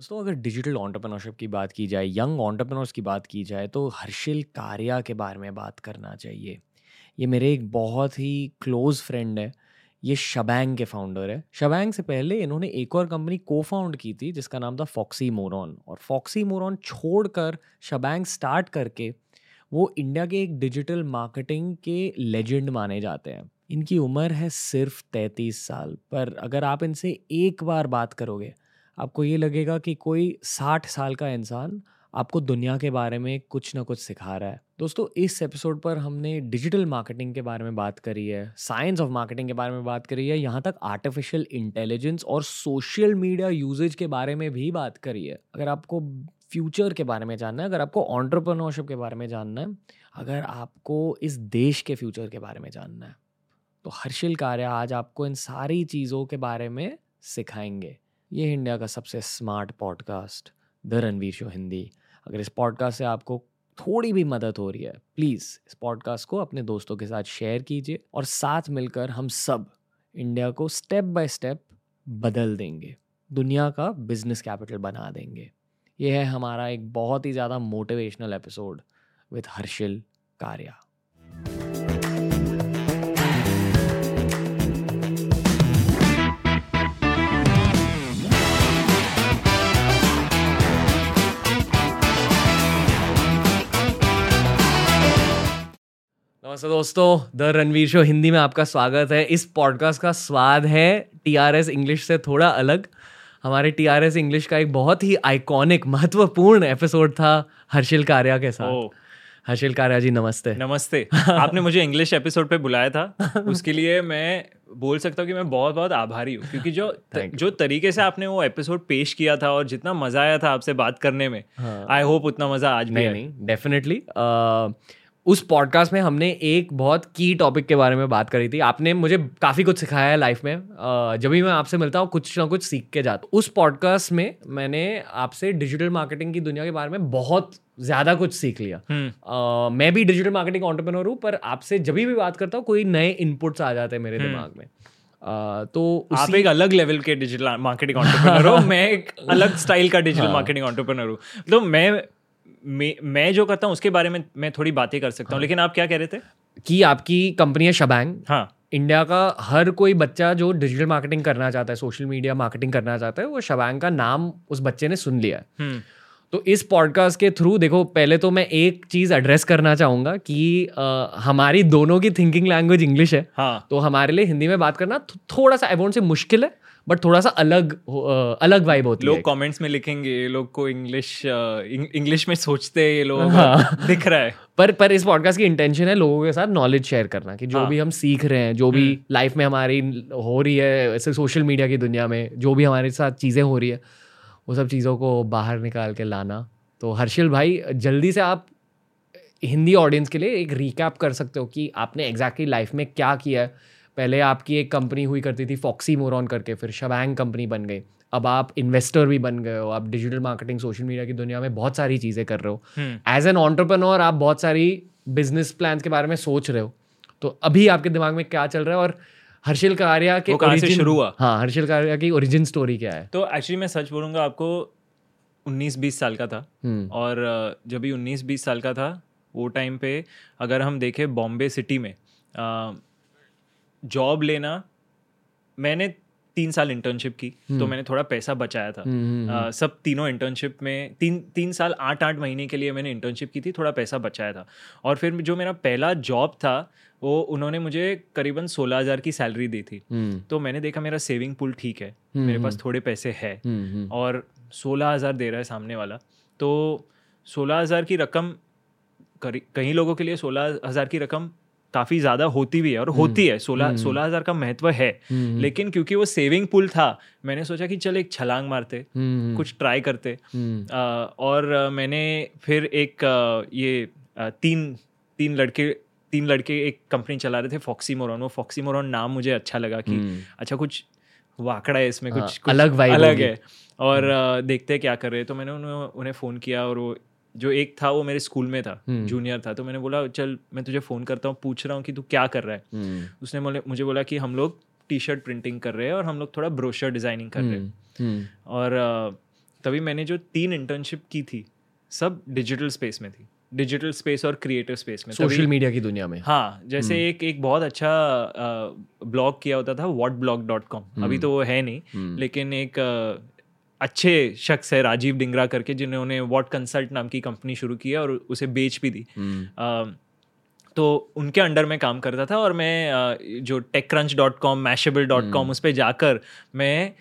दोस्तों, अगर digital entrepreneurship की बात की जाए, यंग ऑन्टरप्रनोर्स की बात की जाए तो हर्षिल कारिया के बारे में बात करना चाहिए। ये मेरे एक बहुत ही क्लोज़ फ्रेंड है। ये शबैंग के फाउंडर है। शबैंग से पहले इन्होंने एक और कंपनी को फाउंड की थी, जिसका नाम था फॉक्सी मोरॉन और फॉक्सी मोरॉन छोड़कर शबैंग स्टार्ट करके वो इंडिया के एक डिजिटल मार्केटिंग के लेजेंड माने जाते हैं। इनकी उम्र है सिर्फ़ तैंतीस साल। पर अगर आप इनसे एक बार बात करोगे आपको ये लगेगा कि कोई साठ साल का इंसान आपको दुनिया के बारे में कुछ ना कुछ सिखा रहा है। दोस्तों, इस एपिसोड पर हमने डिजिटल मार्केटिंग के बारे में बात करी है, साइंस ऑफ़ मार्केटिंग के बारे में बात करी है, यहाँ तक आर्टिफिशियल इंटेलिजेंस और सोशल मीडिया यूजेज के बारे में भी बात करी है। अगर आपको फ्यूचर के बारे में जानना है, अगर आपको ऑन्टरप्रनोरशिप के बारे में जानना है, अगर आपको इस देश के फ्यूचर के बारे में जानना है तो हर्षिल कार्य आज आपको इन सारी चीज़ों के बारे में सिखाएँगे। ये इंडिया का सबसे smart podcast the Ranveer show Hindi अगर इस पॉडकास्ट से आपको थोड़ी भी मदद हो रही है, प्लीज़ इस पॉडकास्ट को अपने दोस्तों के साथ शेयर कीजिए और साथ मिलकर हम सब इंडिया को स्टेप बाय स्टेप बदल देंगे। दुनिया का बिज़नेस कैपिटल बना देंगे। ये है हमारा एक बहुत ही ज़्यादा मोटिवेशनल एपिसोड विथ हर्षिल कार्या। नमस्ते दोस्तों द रणवीर शो हिंदी में आपका स्वागत है। इस पॉडकास्ट का स्वाद है टीआरएस इंग्लिश से थोड़ा अलग। हमारे टीआरएस इंग्लिश का एक बहुत ही आइकॉनिक महत्वपूर्ण एपिसोड था हर्षिल कार्या के साथ। हर्षिल कार्या जी नमस्ते। नमस्ते। आपने मुझे इंग्लिश एपिसोड पे बुलाया था। उसके लिए मैं बोल सकता हूँ कि मैं बहुत बहुत आभारी हूँ क्योंकि जो त, जो तरीके से आपने वो एपिसोड पेश किया था और जितना मज़ा आया था आपसे बात करने में आई हाँ. होप उतना मज़ा आज भी नहीं नहीं डेफिनेटली उस पॉडकास्ट में हमने एक बहुत की टॉपिक के बारे में बात करी थी। आपने मुझे काफ़ी कुछ सिखाया है लाइफ में। जब भी मैं आपसे मिलता हूँ कुछ ना कुछ सीख के जाता उस पॉडकास्ट में मैंने आपसे डिजिटल मार्केटिंग की दुनिया के बारे में बहुत ज़्यादा कुछ सीख लिया। uh, मैं भी डिजिटल मार्केटिंग ऑन्टरप्रेनर हूँ पर आपसे जब भी बात करता हूँ कोई नए इनपुट्स आ जाते हैं मेरे हम्म। दिमाग में। Uh, तो आप एक अलग लेवल के डिजिटल मार्केटिंग ऑन्टरप्रेनर हो। मैं एक अलग स्टाइल का डिजिटल मार्केटिंग ऑन्टरप्रेनर हूँ। तो मैं मैं जो करता हूँ उसके बारे में मैं थोड़ी बातें कर सकता हूँ हाँ। लेकिन आप क्या कह रहे थे कि आपकी कंपनी है शबैंग हाँ इंडिया का हर कोई बच्चा जो डिजिटल मार्केटिंग करना चाहता है सोशल मीडिया मार्केटिंग करना चाहता है वो शबैंग का नाम उस बच्चे ने सुन लिया है हम्म। तो इस पॉडकास्ट के थ्रू देखो पहले तो मैं एक चीज़ एड्रेस करना चाहूँगा कि आ, हमारी दोनों की थिंकिंग लैंग्वेज इंग्लिश है हाँ. तो हमारे लिए हिंदी में बात करना थोड़ा सा अबाउट से मुश्किल है बट थोड़ा सा अलग अलग वाइब होती लोग कमेंट्स में लिखेंगे ये लोग को इंग्लिश इंग्लिश में सोचते हैं ये लोग हाँ. दिख रहा है पर पर इस पॉडकास्ट की इंटेंशन है लोगों के साथ नॉलेज शेयर करना कि जो हाँ. भी हम सीख रहे हैं जो भी लाइफ हम्म। में हमारी हो रही है ऐसे सोशल मीडिया की दुनिया में जो भी हमारे साथ चीज़ें हो रही है वो सब चीज़ों को बाहर निकाल के लाना तो हर्षिल भाई जल्दी से आप हिंदी ऑडियंस के लिए एक रिकैप कर सकते हो कि आपने एग्जैक्टली लाइफ में क्या किया है पहले आपकी एक कंपनी हुई करती थी फॉक्सी मोरॉन करके फिर शबैंग कंपनी बन गई। अब आप इन्वेस्टर भी बन गए हो आप डिजिटल मार्केटिंग सोशल मीडिया की दुनिया में बहुत सारी चीज़ें कर रहे हो। एज एन ऑन्टरप्रनोर आप बहुत सारी बिज़नेस प्लान के बारे में सोच रहे हो। तो अभी आपके दिमाग में क्या चल रहा है? और हर्षिल कारिया के शुरू हुआ। हाँ हर्षिल कारिया की ओरिजिन स्टोरी क्या है? तो एक्चुअली मैं सच बोलूँगा आपको उन्नीस बीस साल का था। हम्म। और जब भी उन्नीस बीस साल का था वो टाइम पे अगर हम देखें बॉम्बे सिटी में जॉब लेना मैंने तीन साल इंटर्नशिप की तो हम्म। मैंने थोड़ा पैसा बचाया था। हम्म, हम्म, सब तीनों इंटर्नशिप में तीन तीन साल आठ आठ महीने के लिए मैंने इंटर्नशिप की थी थोड़ा पैसा बचाया था। और फिर जो मेरा पहला जॉब था वो उन्होंने मुझे करीबन सोलह हज़ार की सैलरी दी थी। तो मैंने देखा मेरा सेविंग पुल ठीक है मेरे पास थोड़े पैसे है। और सोलह हज़ार दे रहा है सामने वाला। तो सोलह हज़ार की रकम कई लोगों के लिए सोलह हज़ार की रकम काफ़ी ज़्यादा होती भी है और हम्म, होती है। सोलह हम्म। सोलह हज़ार का महत्व है। हम्म, लेकिन क्योंकि वो सेविंग पुल था मैंने सोचा कि चल एक छलांग मारते कुछ ट्राई करते। आ, और मैंने फिर एक ये तीन तीन लड़के तीन लड़के एक कंपनी चला रहे थे फॉक्सी मोरॉन वो फॉक्सी मोरॉन नाम मुझे अच्छा लगा कि अच्छा कुछ वाकड़ा है इसमें कुछ, हाँ, कुछ अलग अलग है। और देखते क्या कर रहे हैं। तो मैंने उन्हें उन्हें फ़ोन किया और वो जो एक था वो मेरे स्कूल में था जूनियर हम्म। था तो मैंने बोला चल मैं तुझे फ़ोन करता हूँ पूछ रहा हूँ कि तू क्या कर रहा है हम्म। उसने मुझे बोला कि हम लोग टी शर्ट प्रिंटिंग कर रहे हैं और हम लोग थोड़ा ब्रोशर डिज़ाइनिंग कर रहे हैं हम्म। और तभी मैंने जो तीन इंटर्नशिप की थी सब डिजिटल स्पेस में थी डिजिटल स्पेस और क्रिएटिव स्पेस में सोशल मीडिया की दुनिया में हाँ जैसे। एक एक बहुत अच्छा ब्लॉग किया होता था वॉट ब्लॉग डॉट कॉम अभी तो वो है नहीं। लेकिन एक अच्छे शख्स है राजीव डिंगरा करके जिन्होंने वॉट कंसल्ट नाम की कंपनी शुरू की है और उसे बेच भी दी। हम्म, तो उनके अंडर में काम करता था और मैं जो TechCrunch dot com Mashable dot com उस पर जाकर मैं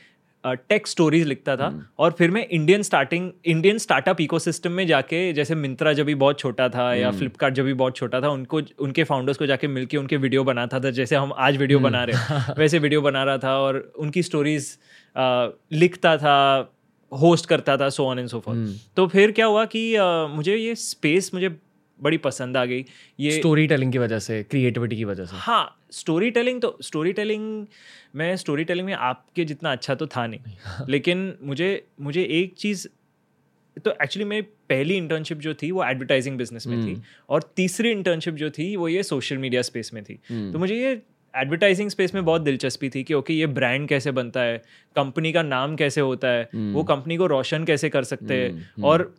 टेक स्टोरीज लिखता था और फिर मैं Indian starting Indian startup ecosystem में जाके जैसे मिंत्रा जब भी बहुत छोटा था या फ्लिपकार्ट जब भी बहुत छोटा था उनको उनके फाउंडर्स को जाके मिलके उनके वीडियो बनाता था जैसे हम आज वीडियो बना रहे हैं। वैसे वीडियो बना रहा था और उनकी स्टोरीज लिखता था होस्ट करता था so on and so forth तो फिर क्या हुआ कि मुझे ये स्पेस मुझे बड़ी पसंद आ गई। ये स्टोरी टेलिंग की वजह से क्रिएटिविटी की वजह से। हाँ स्टोरी टेलिंग तो स्टोरी टेलिंग मैं स्टोरी टेलिंग में आपके जितना अच्छा तो था नहीं। लेकिन मुझे मुझे एक चीज़ तो एक्चुअली मेरी पहली इंटर्नशिप जो थी वो एडवर्टाइजिंग बिज़नेस में थी। और तीसरी इंटर्नशिप जो थी वो ये सोशल मीडिया स्पेस में थी। तो मुझे ये एडवर्टाइजिंग स्पेस में बहुत दिलचस्पी थी कि ओके ये ब्रांड कैसे बनता है? कंपनी का नाम कैसे होता है? वो कंपनी को रोशन कैसे कर सकते हैं? और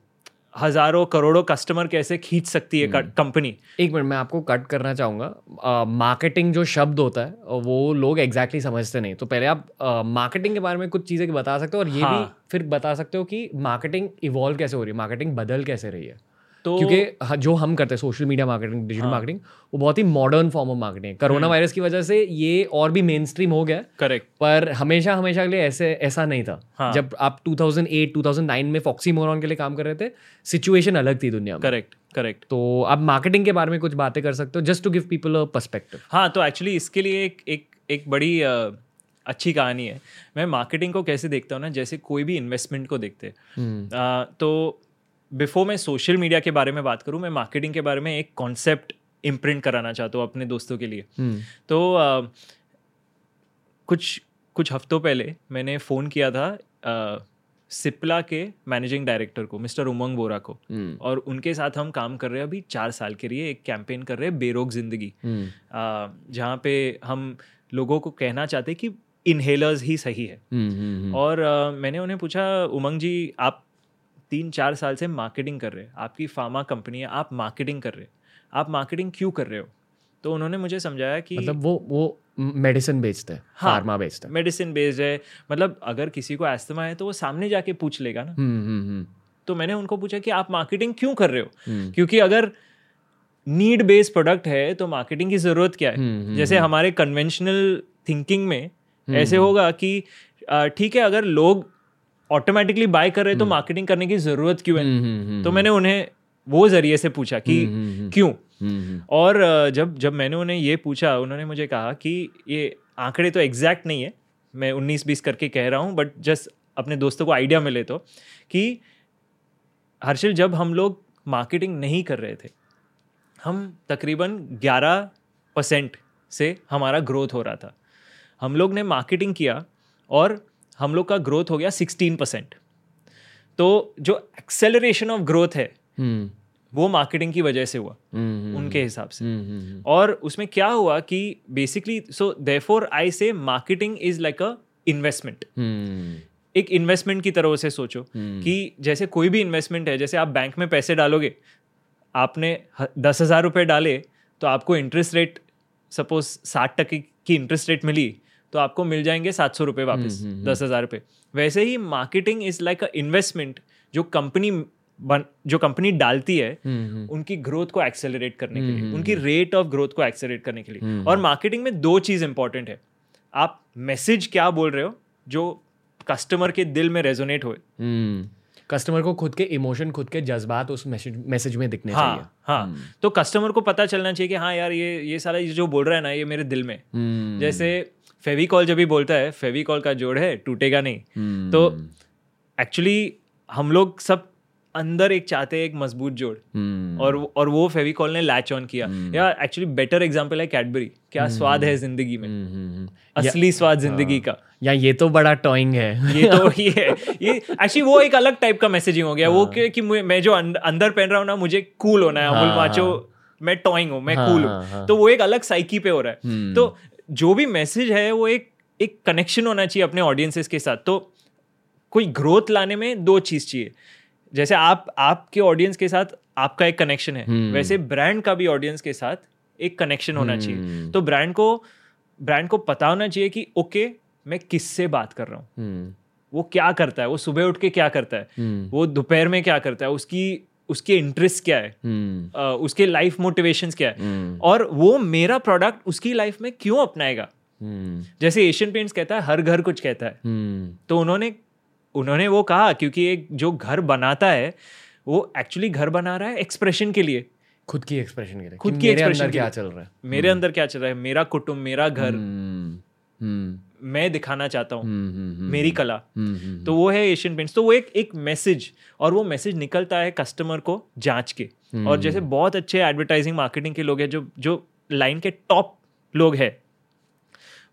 हज़ारों करोड़ों कस्टमर कैसे खींच सकती है कंपनी एक मिनट मैं आपको कट करना चाहूँगा। मार्केटिंग जो शब्द होता है वो लोग एग्जैक्टली exactly समझते नहीं। तो पहले आप मार्केटिंग के बारे में कुछ चीज़ें बता सकते हो और ये हाँ. भी। फिर बता सकते हो कि मार्केटिंग इवॉल्व कैसे हो रही है? मार्केटिंग बदल कैसे रही है? तो क्योंकि जो हम करते हैं सोशल मीडिया मार्केटिंग डिजिटल हाँ. मार्केटिंग वो बहुत ही मॉडर्न फॉर्म ऑफ़ मार्केटिंग है। कोरोना वायरस की वजह से ये और भी मेन स्ट्रीम हो गया करेक्ट पर हमेशा हमेशा के लिए ऐसे ऐसा नहीं था। हाँ। जब आप 2008 2009 में फॉक्सी मोरॉन के लिए काम कर रहे थे सिचुएशन अलग थी दुनिया में। करेक्ट करेक्ट तो आप मार्केटिंग के बारे में कुछ बातें कर सकते हो just to give people a perspective हाँ तो एक्चुअली इसके लिए एक एक एक बड़ी अच्छी कहानी है। मैं मार्केटिंग को कैसे देखता हूँ ना जैसे कोई भी इन्वेस्टमेंट को देखते हैं। अ, तो बिफोर मैं सोशल मीडिया के बारे में बात करूँ मैं मार्केटिंग के बारे में एक कॉन्सेप्ट इम्प्रिंट कराना चाहता हूँ अपने दोस्तों के लिए। तो अ, कुछ कुछ हफ्तों पहले मैंने फ़ोन किया था सिप्ला के मैनेजिंग डायरेक्टर को मिस्टर उमंग बोरा को। और उनके साथ हम काम कर रहे हैं अभी चार साल के लिए एक कैंपेन कर रहे हैं बेरोग ज़िंदगी। अ, जहाँ पे हम लोगों को कहना चाहते कि इनहेलर्स ही सही है। और अ, मैंने उन्हें पूछा उमंग जी आप तीन चार साल से मार्केटिंग कर रहे हैं। आपकी फार्मा कंपनी है आप मार्केटिंग कर रहे हैं। आप मार्केटिंग क्यों कर रहे हो? तो उन्होंने मुझे समझाया कि मतलब वो वो मेडिसिन बेचते हैं हाँ। फार्मा बेचते हैं। मेडिसिन बेस्ड है। मतलब अगर किसी को एस्थमा है तो वो सामने जाके पूछ लेगा ना। हम्म, हम्म, हम्म, तो मैंने उनको पूछा कि आप मार्केटिंग क्यों कर रहे हो। क्योंकि अगर नीड बेस्ड प्रोडक्ट है तो मार्केटिंग की ज़रूरत क्या है? जैसे हमारे कन्वेंशनल थिंकिंग में ऐसे होगा कि ठीक है अगर लोग ऑटोमेटिकली बाय कर रहे तो मार्केटिंग करने की ज़रूरत क्यों है? हम्म, हम्म, हम्म, तो मैंने उन्हें वो ज़रिए से पूछा कि हम्म, हम्म, क्यों? हम्म, हम्म, और जब जब मैंने उन्हें ये पूछा उन्होंने मुझे कहा कि ये आंकड़े तो एग्जैक्ट नहीं है मैं उन्नीस बीस करके कह रहा हूँ बट जस्ट अपने दोस्तों को आइडिया मिले तो कि हर्षिल जब हम लोग मार्केटिंग नहीं कर रहे थे हम तकरीबन 11 परसेंट से हमारा ग्रोथ हो रहा था। हम लोग ने मार्केटिंग किया और हम लोग का ग्रोथ हो गया 16 परसेंट तो जो एक्सेलरेशन ऑफ़ ग्रोथ है हम्म, वो मार्केटिंग की वजह से हुआ हम्म, उनके हिसाब से। हम्म, और उसमें क्या हुआ कि basically so therefore I say marketing is like a investment एक इन्वेस्टमेंट की तरह उसे सोचो कि जैसे कोई भी इन्वेस्टमेंट है जैसे आप बैंक में पैसे डालोगे आपने दस हज़ार रुपये डाले तो आपको इंटरेस्ट रेट सपोज़ साठ टके की इंटरेस्ट रेट मिली तो आपको मिल जाएँगे सात सौ रुपये वापस दस हज़ार रुपये वैसे ही marketing is like a investment जो कंपनी बन जो कंपनी डालती है हम्म, उनकी ग्रोथ को एक्सेलरेट करने के लिए उनकी रेट ऑफ़ ग्रोथ को एक्सेलरेट करने के लिए। और मार्केटिंग में दो चीज़ इंपॉर्टेंट है। आप मैसेज क्या बोल रहे हो जो कस्टमर के दिल में रेजोनेट हम्म। कस्टमर को खुद के इमोशन खुद के जज्बात उस मैसेज मैसेज में दिखने हाँ, चाहिए। हाँ। हाँ तो कस्टमर को पता चलना चाहिए कि हाँ यार ये ये सारा ये जो बोल रहा है ना ये मेरे दिल में। है। हम्म, जैसे फेविकॉल जब भी बोलता है फेविकॉल का जोड़ है टूटेगा नहीं। हम्म, तो एक्चुअली हम लोग सब अंदर एक चाहते हैं एक मज़बूत जोड़। हम्म, और और वो फेविकॉल ने लैच ऑन किया। या एक्चुअली बेटर एग्जांपल है कैडबरी क्या hmm. स्वाद है ज़िंदगी में। हम्म। असली स्वाद ज़िंदगी का। या ये तो बड़ा टॉइंग है। ये तो ये है ये एक्चुअली वो एक अलग टाइप का मैसेजिंग हो गया। वो कि, कि मैं जो अंदर पहन रहा हूँ ना मुझे कूल होना है। अमूल हाँ, माचो मैं टॉइंग हूँ मैं हाँ, कूल हाँ, हाँ। हूँ। तो वो एक अलग साइकी पे हो रहा है। तो जो भी मैसेज है वो एक एक कनेक्शन होना चाहिए अपने ऑडियंसेस के साथ। तो कोई ग्रोथ लाने में दो चीज़ चाहिए। जैसे आप आपके ऑडियंस के साथ आपका एक कनेक्शन है। हम्म। वैसे ब्रांड का भी ऑडियंस के साथ एक कनेक्शन होना hmm. चाहिए। तो ब्रांड को ब्रांड को पता होना चाहिए कि ओके मैं किससे बात कर रहा हूँ? हम्म, वो क्या करता है? वो सुबह उठ के क्या करता है? हम्म, वो दोपहर में क्या करता है? उसकी उसके इंटरेस्ट क्या है? हम्म, अ, उसके लाइफ मोटिवेशंस क्या है? हम्म, और वो मेरा प्रोडक्ट उसकी लाइफ में क्यों अपनाएगा? हम्म, जैसे एशियन पेंट्स कहता है हर घर कुछ कहता है। तो उन्होंने उन्होंने वो कहा क्योंकि एक जो घर बनाता है वो एक्चुअली घर बना रहा है एक्सप्रेशन के लिए। खुद की एक्सप्रेशन के लिए। खुद कि के क्या चल रहा है? मेरे अंदर क्या चल रहा है? मेरा कुटुंब मेरा घर। मैं दिखाना चाहता हूँ हम्म, हम्म, हम्म, मेरी कला। तो वो है एशियन पेंट्स तो वो एक एक मैसेज और वो मैसेज निकलता है कस्टमर को जाँच के। और जैसे बहुत अच्छे एडवर्टाइजिंग मार्केटिंग के लोग हैं जो जो लाइन के टॉप लोग हैं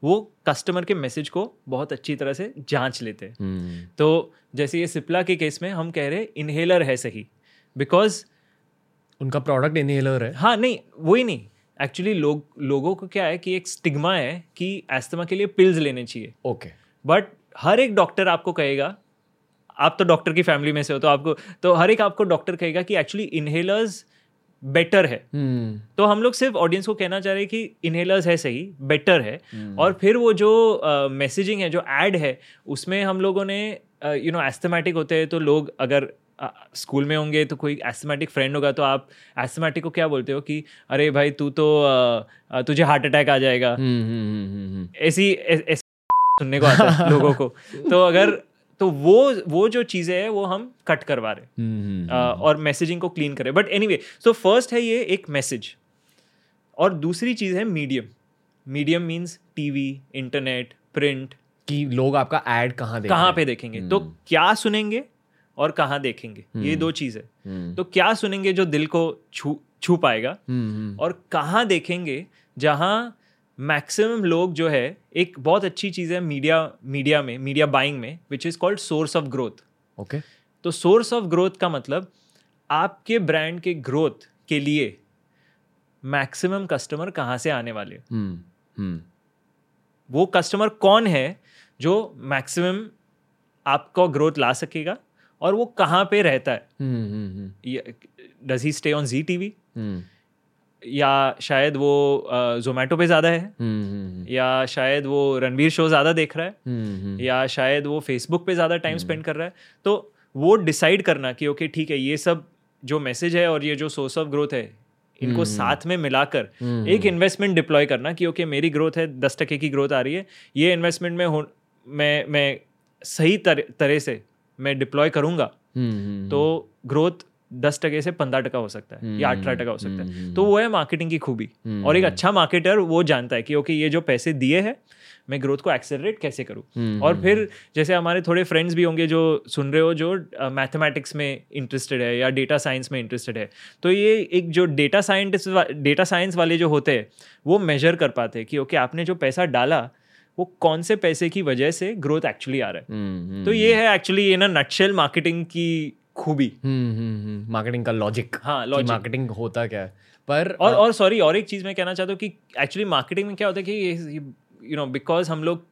वो कस्टमर के मैसेज को बहुत अच्छी तरह से जाँच लेते हैं। तो जैसे ये सिप्ला के केस में हम कह रहे हैं इनहेलर है सही। बिकॉज़ उनका प्रोडक्ट इनहेलर है। हाँ नहीं वही नहीं। एक्चुअली लोग लोगों को क्या है कि एक स्टिग्मा है कि एस्थमा के लिए पिल्स लेने चाहिए। ओके बट हर एक डॉक्टर आपको कहेगा आप तो डॉक्टर की फैमिली में से हो तो आपको तो हर एक आपको डॉक्टर कहेगा कि एक्चुअली इनहेलर्स बेटर है। हम्म, तो हम लोग सिर्फ़ ऑडियंस को कहना चाह रहे हैं कि इनहेलर्स है सही बेटर है। और फिर वो जो मैसेजिंग है जो एड है उसमें हम लोगों ने यू नो एस्थमेटिक होते हैं तो लोग अगर स्कूल में होंगे तो कोई एस्थमेटिक फ्रेंड होगा तो आप एस्थमेटिक को क्या बोलते हो कि अरे भाई तू तो तुझे हार्ट अटैक आ जाएगा। हम्म, हम्म, हम्म, ऐसी ऐसी सुनने को आता है लोगों को। तो अगर तो वो वो जो चीज़ें हैं वो हम कट करवा रहे और मैसेजिंग को क्लीन करें। बट एनीवे सो फ़र्स्ट है ये एक मैसेज और दूसरी चीज़ है medium medium means TV internet print कि लोग आपका एड कहाँ कहाँ पे देखेंगे? तो क्या सुनेंगे? और कहाँ देखेंगे? ये दो चीज़ है। हम्म, तो क्या सुनेंगे जो दिल को छू छू पाएगा? हम्म, हम्म, और कहाँ देखेंगे जहाँ मैक्सिमम लोग जो है एक बहुत अच्छी चीज़ है मीडिया मीडिया में मीडिया बाइंग में which is called source of growth okay तो सोर्स ऑफ़ ग्रोथ का मतलब आपके ब्रांड के ग्रोथ के लिए मैक्सिमम कस्टमर कहाँ से आने वाले हैं? हम्म, हम्म, वो कस्टमर कौन है जो मैक्सिमम आपका ग्रोथ ला सकेगा? और वो कहाँ पे रहता है? हम्म, हम्म, हम्म, does he stay on Zee TV हम्म, या शायद वो जोमेटो पे ज़्यादा है? हम्म, हम्म, या शायद वो रणवीर शो ज़्यादा देख रहा है? हम्म, हम्म, या शायद वो फेसबुक पे ज़्यादा टाइम स्पेंड कर रहा है? तो वो डिसाइड करना कि ओके ठीक है ये सब जो मैसेज है और ये जो सोर्स ऑफ़ ग्रोथ है इनको साथ में मिलाकर हम्म, एक इन्वेस्टमेंट डिप्लॉय करना कि ओके मेरी ग्रोथ है दस टके की ग्रोथ आ रही है। ये इन्वेस्टमेंट में हो मैं मैं सही तर, तरह से मैं डिप्लॉय करूँगा हम्म, हम्म, तो ग्रोथ दस टके से पंद्रह टका हो सकता है या अठारह टका हो सकता है। हम्म, तो वो है मार्केटिंग की खूबी। और एक अच्छा मार्केटर वो जानता है कि ओके ये जो पैसे दिए हैं मैं ग्रोथ को एक्सेलरेट कैसे करूँ? हम्म, और फिर जैसे हमारे थोड़े फ्रेंड्स भी होंगे जो सुन रहे हो जो मैथमेटिक्स में इंटरेस्टेड है या डेटा साइंस में इंटरेस्टेड है तो ये एक जो डेटा साइंटिस्ट डेटा साइंस वाले जो होते हैं वो मेजर कर पाते हैं कि ओके आपने जो पैसा डाला वो कौन से पैसे की वजह से ग्रोथ एक्चुअली आ रहा है? हम्म, हम्म, तो ये है एक्चुअली ना नटशेल मार्केटिंग की खूबी। हम्म, हम्म, हम्म, मार्केटिंग का लॉजिक हाँ लॉजिक मार्केटिंग होता क्या है। पर और और सॉरी और एक चीज़ मैं कहना चाहता हूँ कि एक्चुअली मार्केटिंग में क्या होता है कि यू नो बिकॉज़ हम लोग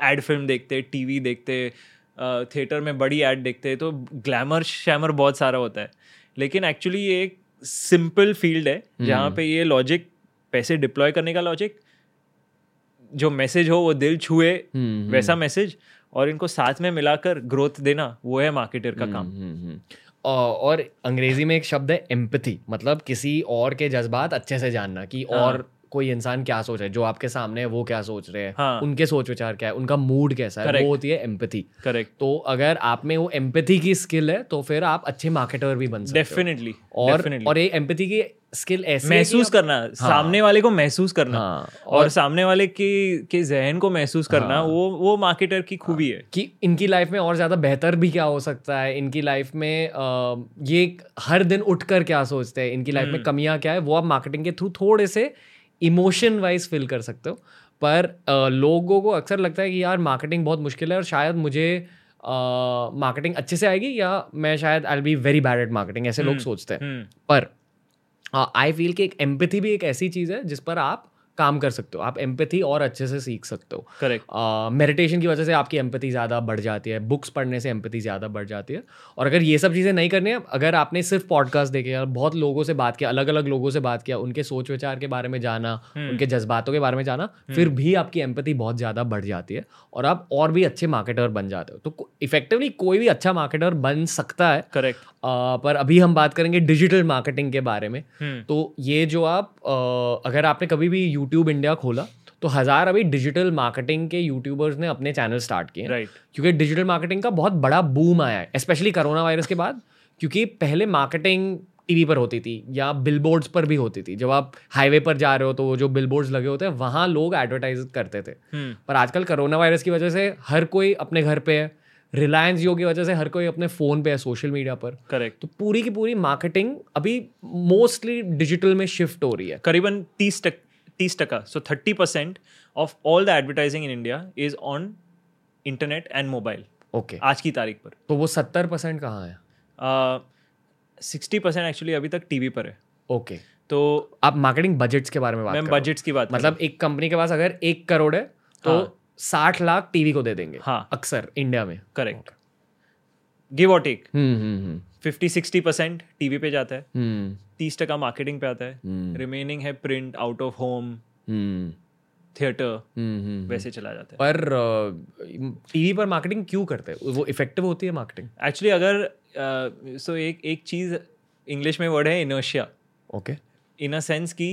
एड फ़िल्म देखते टीवी देखते थिएटर में बड़ी एड देखते तो ग्लैमर शैमर बहुत सारा होता है। लेकिन एक्चुअली ये एक सिंपल फ़ील्ड है जहाँ पे ये लॉजिक पैसे डिप्लॉय करने का लॉजिक जो मैसेज हो वो दिल छुए हम्म, वैसा मैसेज और इनको साथ में मिलाकर ग्रोथ देना वो है मार्केटर का काम हम्म, हम्म, हम्म। और अंग्रेज़ी में एक शब्द है एम्पथी मतलब किसी और के जज्बात अच्छे से जानना कि हाँ। और कोई इंसान क्या सोच रहा है? जो आपके सामने है वो क्या सोच रहे हैं? हाँ। उनके सोच विचार क्या है? उनका मूड कैसा है? वो होती है एम्पथी करेक्ट तो अगर आप में वो एम्पथी की स्किल है तो फिर आप अच्छे मार्केटर भी बन सकते हो। डेफिनेटली और और ये एम्पथी की स्किल ऐसी महसूस करना सामने वाले को महसूस करना। हाँ, और, और सामने वाले की के जहन को महसूस करना वो वो मार्केटर की खूबी हाँ, है। कि इनकी लाइफ में और ज़्यादा बेहतर भी क्या हो सकता है? इनकी लाइफ में अ, ये हर दिन उठकर क्या सोचते हैं? इनकी लाइफ में कमियाँ क्या है? वो आप मार्केटिंग के थ्रू थोड़े से इमोशन वाइज फील कर सकते हो। पर आ, लोगों को अक्सर लगता है कि यार मार्केटिंग बहुत मुश्किल है और शायद मुझे मार्केटिंग अच्छे से आएगी या मैं शायद I be very bad at marketing ऐसे लोग सोचते हैं। हम्म। पर आई फील कि एक एम्पथी भी एक ऐसी चीज़ है जिस पर आप काम कर सकते हो। आप एम्पैथी और अच्छे से सीख सकते हो। करेक्ट मेडिटेशन की वजह से आपकी एम्पैथी ज़्यादा बढ़ जाती है। बुक्स पढ़ने से एम्पैथी ज़्यादा बढ़ जाती है। और अगर ये सब चीज़ें नहीं करनी है अगर आपने सिर्फ़ पॉडकास्ट देखे या बहुत लोगों से बात किया अलग अलग लोगों से बात किया उनके सोच विचार के बारे में जाना उनके जज्बातों के बारे में जाना फिर भी आपकी एम्पैथी बहुत ज़्यादा बढ़ जाती है। और आप और भी अच्छे मार्केटर बन जाते हो। तो इफेक्टिवली कोई भी अच्छा मार्केटर बन सकता है। करेक्ट पर अभी हम बात करेंगे डिजिटल मार्केटिंग के बारे में। तो ये जो आप अगर आपने कभी भी यूट्यूब इंडिया खोला तो हज़ार अभी डिजिटल मार्केटिंग के यूट्यूबर्स ने अपने चैनल स्टार्ट किए राइट क्योंकि डिजिटल मार्केटिंग का बहुत बड़ा बूम आया है स्पेशली कोरोना वायरस के बाद क्योंकि पहले मार्केटिंग टीवी पर होती थी या बिलबोर्ड्स पर भी होती थी। जब आप हाईवे पर जा रहे हो तो वो जो बिलबोर्ड्स लगे होते हैं वहाँ लोग एडवर्टाइज करते थे। hmm. पर आजकल कोरोना वायरस की वजह से हर कोई अपने घर पे है रिलायंस जियो की वजह से हर कोई अपने फ़ोन पे है सोशल मीडिया पर। करेक्ट तो पूरी की पूरी मार्केटिंग अभी मोस्टली डिजिटल में शिफ्ट हो रही है। करीबन तीस तक तीस टका। So thirty percent of all the advertising in India is on internet and mobile okay आज की तारीख पर। तो वो सत्तर परसेंट कहाँ है? सिक्सटी परसेंट एक्चुअली अभी तक टीवी पर है। Okay okay. तो आप मार्केटिंग बजट्स के बारे में बात मैं बजट्स की बात मतलब एक कंपनी के पास अगर एक करोड़ है तो हाँ. साठ लाख टीवी को दे देंगे हाँ। अक्सर इंडिया में। करेक्ट गिव और take fifty sixty percent TV पे जाता है। हम्म। तीस टका मार्केटिंग पे आता है। रिमेनिंग है print out of home theatre वैसे चला जाता है। पर टीवी पर मार्केटिंग क्यों करते हैं? वो इफ़ेक्टिव होती है मार्केटिंग एक्चुअली अगर सो एक एक चीज़ इंग्लिश में वर्ड है inertia okay in a sense की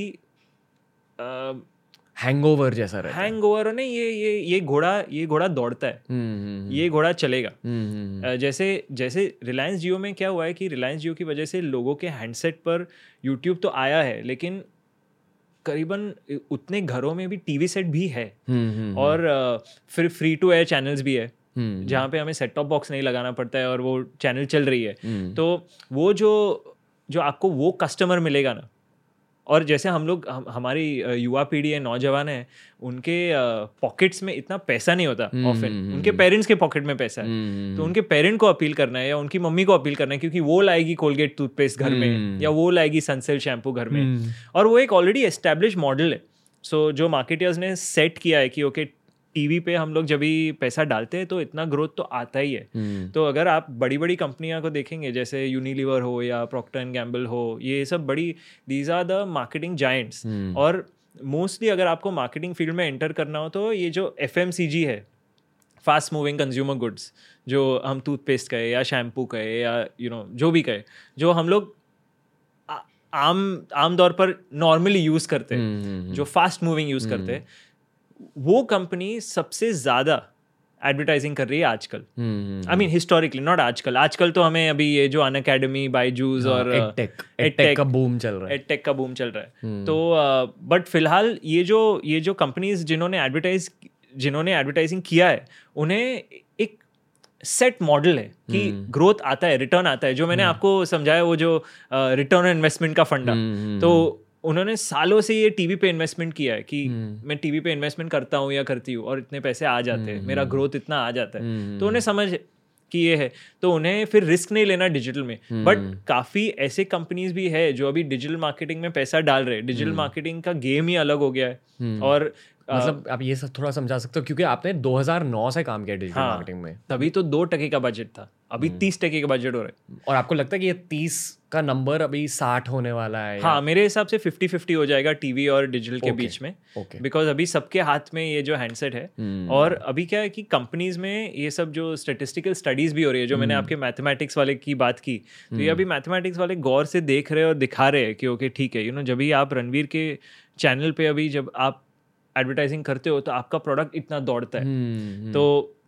हैंगओवर जैसा रहता हैंगओवर नहीं ये ये ये घोड़ा ये घोड़ा दौड़ता है। हम्म, हम्म, ये घोड़ा चलेगा। हम्म, जैसे जैसे रिलायंस जियो में क्या हुआ है कि रिलायंस जियो की वजह से लोगों के हैंडसेट पर यूट्यूब तो आया है लेकिन करीबन उतने घरों में भी टीवी सेट भी है। और फिर फ्री टू एयर चैनल्स भी है। जहाँ पे हमें सेट टॉप बॉक्स नहीं लगाना पड़ता है और वो चैनल चल रही है। तो वो जो जो आपको वो कस्टमर मिलेगा ना और जैसे हम लोग हम, हमारी युवा पीढ़ी है नौजवान है उनके पॉकेट्स में इतना पैसा नहीं होता ऑफिन हम्म, हम्म, उनके पेरेंट्स हम्म। के पॉकेट में पैसा है। तो उनके पेरेंट को अपील करना है या उनकी मम्मी को अपील करना है क्योंकि वो लाएगी कोलगेट टूथपेस्ट घर में या वो लाएगी सनसेल शैम्पू घर में। और वो एक ऑलरेडी एस्टेब्लिश मॉडल है। सो जो मार्केटर्स ने सेट किया है कि ओके टीवी पे हम लोग जब भी पैसा डालते हैं तो इतना ग्रोथ तो आता ही है। हम्म। तो अगर आप बड़ी बड़ी कंपनियाँ को देखेंगे जैसे यूनिलीवर हो या प्रॉक्टर एंड गैम्बल हो ये सब बड़ी these are the marketing giants और मोस्टली अगर आपको मार्केटिंग फ़ील्ड में एंटर करना हो तो ये जो एफएमसीजी है फास्ट मूविंग कंज्यूमर गुड्स जो हम टूथपेस्ट कहे या शैम्पू कहे या यू you नो know, जो भी कहे जो हम लोग आम आम तौर पर नॉर्मली यूज़ करते हैं। हम्म, जो फास्ट मूविंग यूज़ करते हैं। वो कंपनी सबसे ज़्यादा एडवर्टाइजिंग कर रही है आजकल। आई मीन हिस्टोरिकली नॉट आजकल। आजकल तो हमें अभी ये जो अन अकेडमी बाईजूज और एडटेक का बूम चल रहा है। एडटेक का बूम चल रहा है। हम्म। तो बट uh, फ़िलहाल ये जो ये जो कंपनीज़ जिन्होंने एडवर्टाइज जिन्होंने एडवर्टाइजिंग किया है उन्हें एक सेट मॉडल है कि ग्रोथ हम्म। आता है रिटर्न आता है जो मैंने हम्म। आपको समझाया वो जो रिटर्न इन्वेस्टमेंट का फंडा तो उन्होंने सालों से ये टीवी पे इन्वेस्टमेंट किया है कि हम्म। मैं टीवी पे इन्वेस्टमेंट करता हूँ या करती हूँ और इतने पैसे आ जाते हैं मेरा ग्रोथ हम्म। इतना आ जाता है। हम्म, तो उन्हें समझ कि ये है। तो उन्हें फिर रिस्क नहीं लेना डिजिटल में। बट काफ़ी ऐसे कंपनीज़ भी है जो अभी डिजिटल मार्केटिंग में पैसा डाल रहे हैं। डिजिटल मार्केटिंग का गेम ही अलग हो गया है। और मतलब आप ये सब थोड़ा समझा सकते हो क्योंकि आपने 2009 से काम किया डिजिटल हाँ, मार्केटिंग में। तभी तो दो टके का बजट था। अभी हम्म। तीस टके का बजट हो रहा है और आपको लगता है कि ये तीस का नंबर अभी साठ होने वाला है हाँ मेरे हिसाब से फिफ्टी फिफ्टी हो जाएगा टीवी और डिजिटल के बीच में बिकॉज़ अभी सबके हाथ में ये जो हैंडसेट है हम्म। और अभी क्या है कि कंपनीज़ में ये सब जो स्टेटिस्टिकल स्टडीज़ भी हो रही है जो मैंने हम्म। आपके मैथमेटिक्स वाले की बात की तो ये अभी मैथमेटिक्स वाले गौर से देख रहे और दिखा रहे हैं कि ओके ठीक है यू नो जब भी आप रणवीर के चैनल पे अभी जब आप एडवर्टाइजिंग करते हो तो आपका प्रोडक्ट इतना दौड़ता है। तो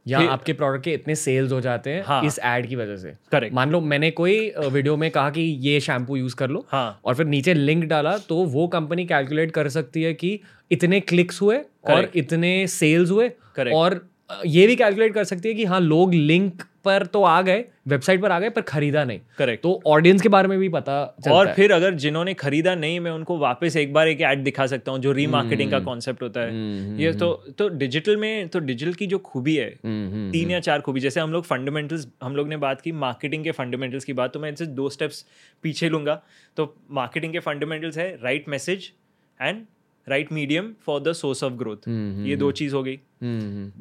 या आपके प्रोडक्ट के इतने सेल्स हो जाते हैं हाँ, इस एड की वजह से। करेक्ट मान लो मैंने कोई वीडियो में कहा कि ये शैम्पू यूज़ कर लो हाँ, और फिर नीचे लिंक डाला तो वो कंपनी कैलकुलेट कर सकती है कि इतने क्लिक्स हुए और इतने सेल्स हुए और ये भी कैलकुलेट कर सकती है कि हाँ लोग लिंक पर तो आ गए वेबसाइट पर आ गए पर खरीदा नहीं। करेक्ट तो ऑडियंस के बारे में भी पता चलता और फिर अगर जिन्होंने खरीदा नहीं मैं उनको वापस एक बार एक ऐड दिखा सकता हूँ जो रीमार्केटिंग का कॉन्सेप्ट हम्म। होता है। हम्म, ये तो हम्म। तो डिजिटल में तो डिजिटल की जो खूबी है तीन या चार खूबी जैसे हम लोग फंडामेंटल्स हम लोग ने बात की मार्केटिंग के फंडामेंटल्स की बात तो मैं इनसे दो स्टेप्स पीछे लूँगा। तो मार्केटिंग के फंडामेंटल्स है right message and right medium for the source of growth ये दो चीज़ हो गई।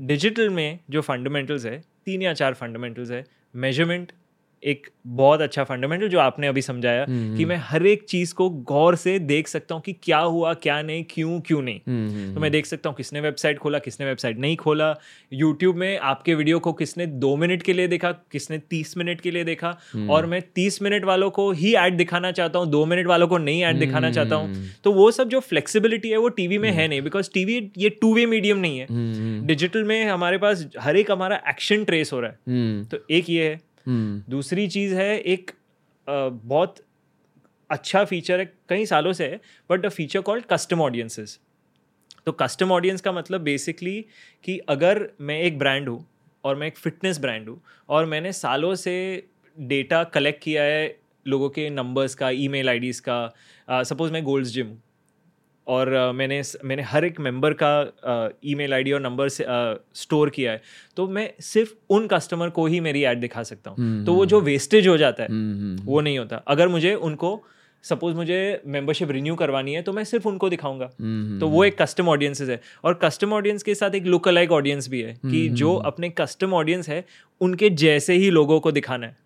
डिजिटल में जो फंडामेंटल्स है तीन या चार फंडामेंटल्स है मेज़रमेंट एक बहुत अच्छा फंडामेंटल जो आपने अभी समझाया कि मैं हर एक चीज़ को गौर से देख सकता हूँ कि क्या हुआ क्या नहीं क्यों क्यों नहीं। तो मैं देख सकता हूँ किसने वेबसाइट खोला किसने वेबसाइट नहीं खोला। यूट्यूब में आपके वीडियो को किसने दो मिनट के लिए देखा किसने तीस मिनट के लिए देखा। और मैं तीस मिनट वालों को ही ऐड दिखाना चाहता हूँ दो मिनट वालों को नहीं ऐड दिखाना चाहता हूँ। तो वो सब जो फ्लेक्सिबिलिटी है वो टीवी में है नहीं बिकॉज़ टीवी ये टू वे मीडियम नहीं है। डिजिटल में हमारे पास हर एक हमारा एक्शन ट्रेस हो रहा है। तो एक ये है। हम्म। दूसरी चीज़ है, एक बहुत अच्छा फीचर है, कई सालों से है but a feature called custom audiences तो कस्टम ऑडियंस का मतलब बेसिकली कि अगर मैं एक ब्रांड हूँ और मैं एक फिटनेस ब्रांड हूँ और मैंने सालों से डेटा कलेक्ट किया है लोगों के नंबर्स का ईमेल आईडीज़ का सपोज़ मैं गोल्ड्स जिम हूँ। और अ, मैंने मैंने हर एक मेंबर का ईमेल आईडी और नंबर से स्टोर किया है। तो मैं सिर्फ़ उन कस्टमर को ही मेरी ऐड दिखा सकता हूँ। तो वो जो वेस्टेज हो जाता है वो नहीं होता। अगर मुझे उनको सपोज़ मुझे मेंबरशिप रिन्यू करवानी है तो मैं सिर्फ़ उनको दिखाऊँगा। तो वो एक कस्टम ऑडियंसेस है। और कस्टम ऑडियंस के साथ एक लुक अलाइक ऑडियंस भी है कि जो अपने कस्टम ऑडियंस है उनके जैसे ही लोगों को दिखाना है।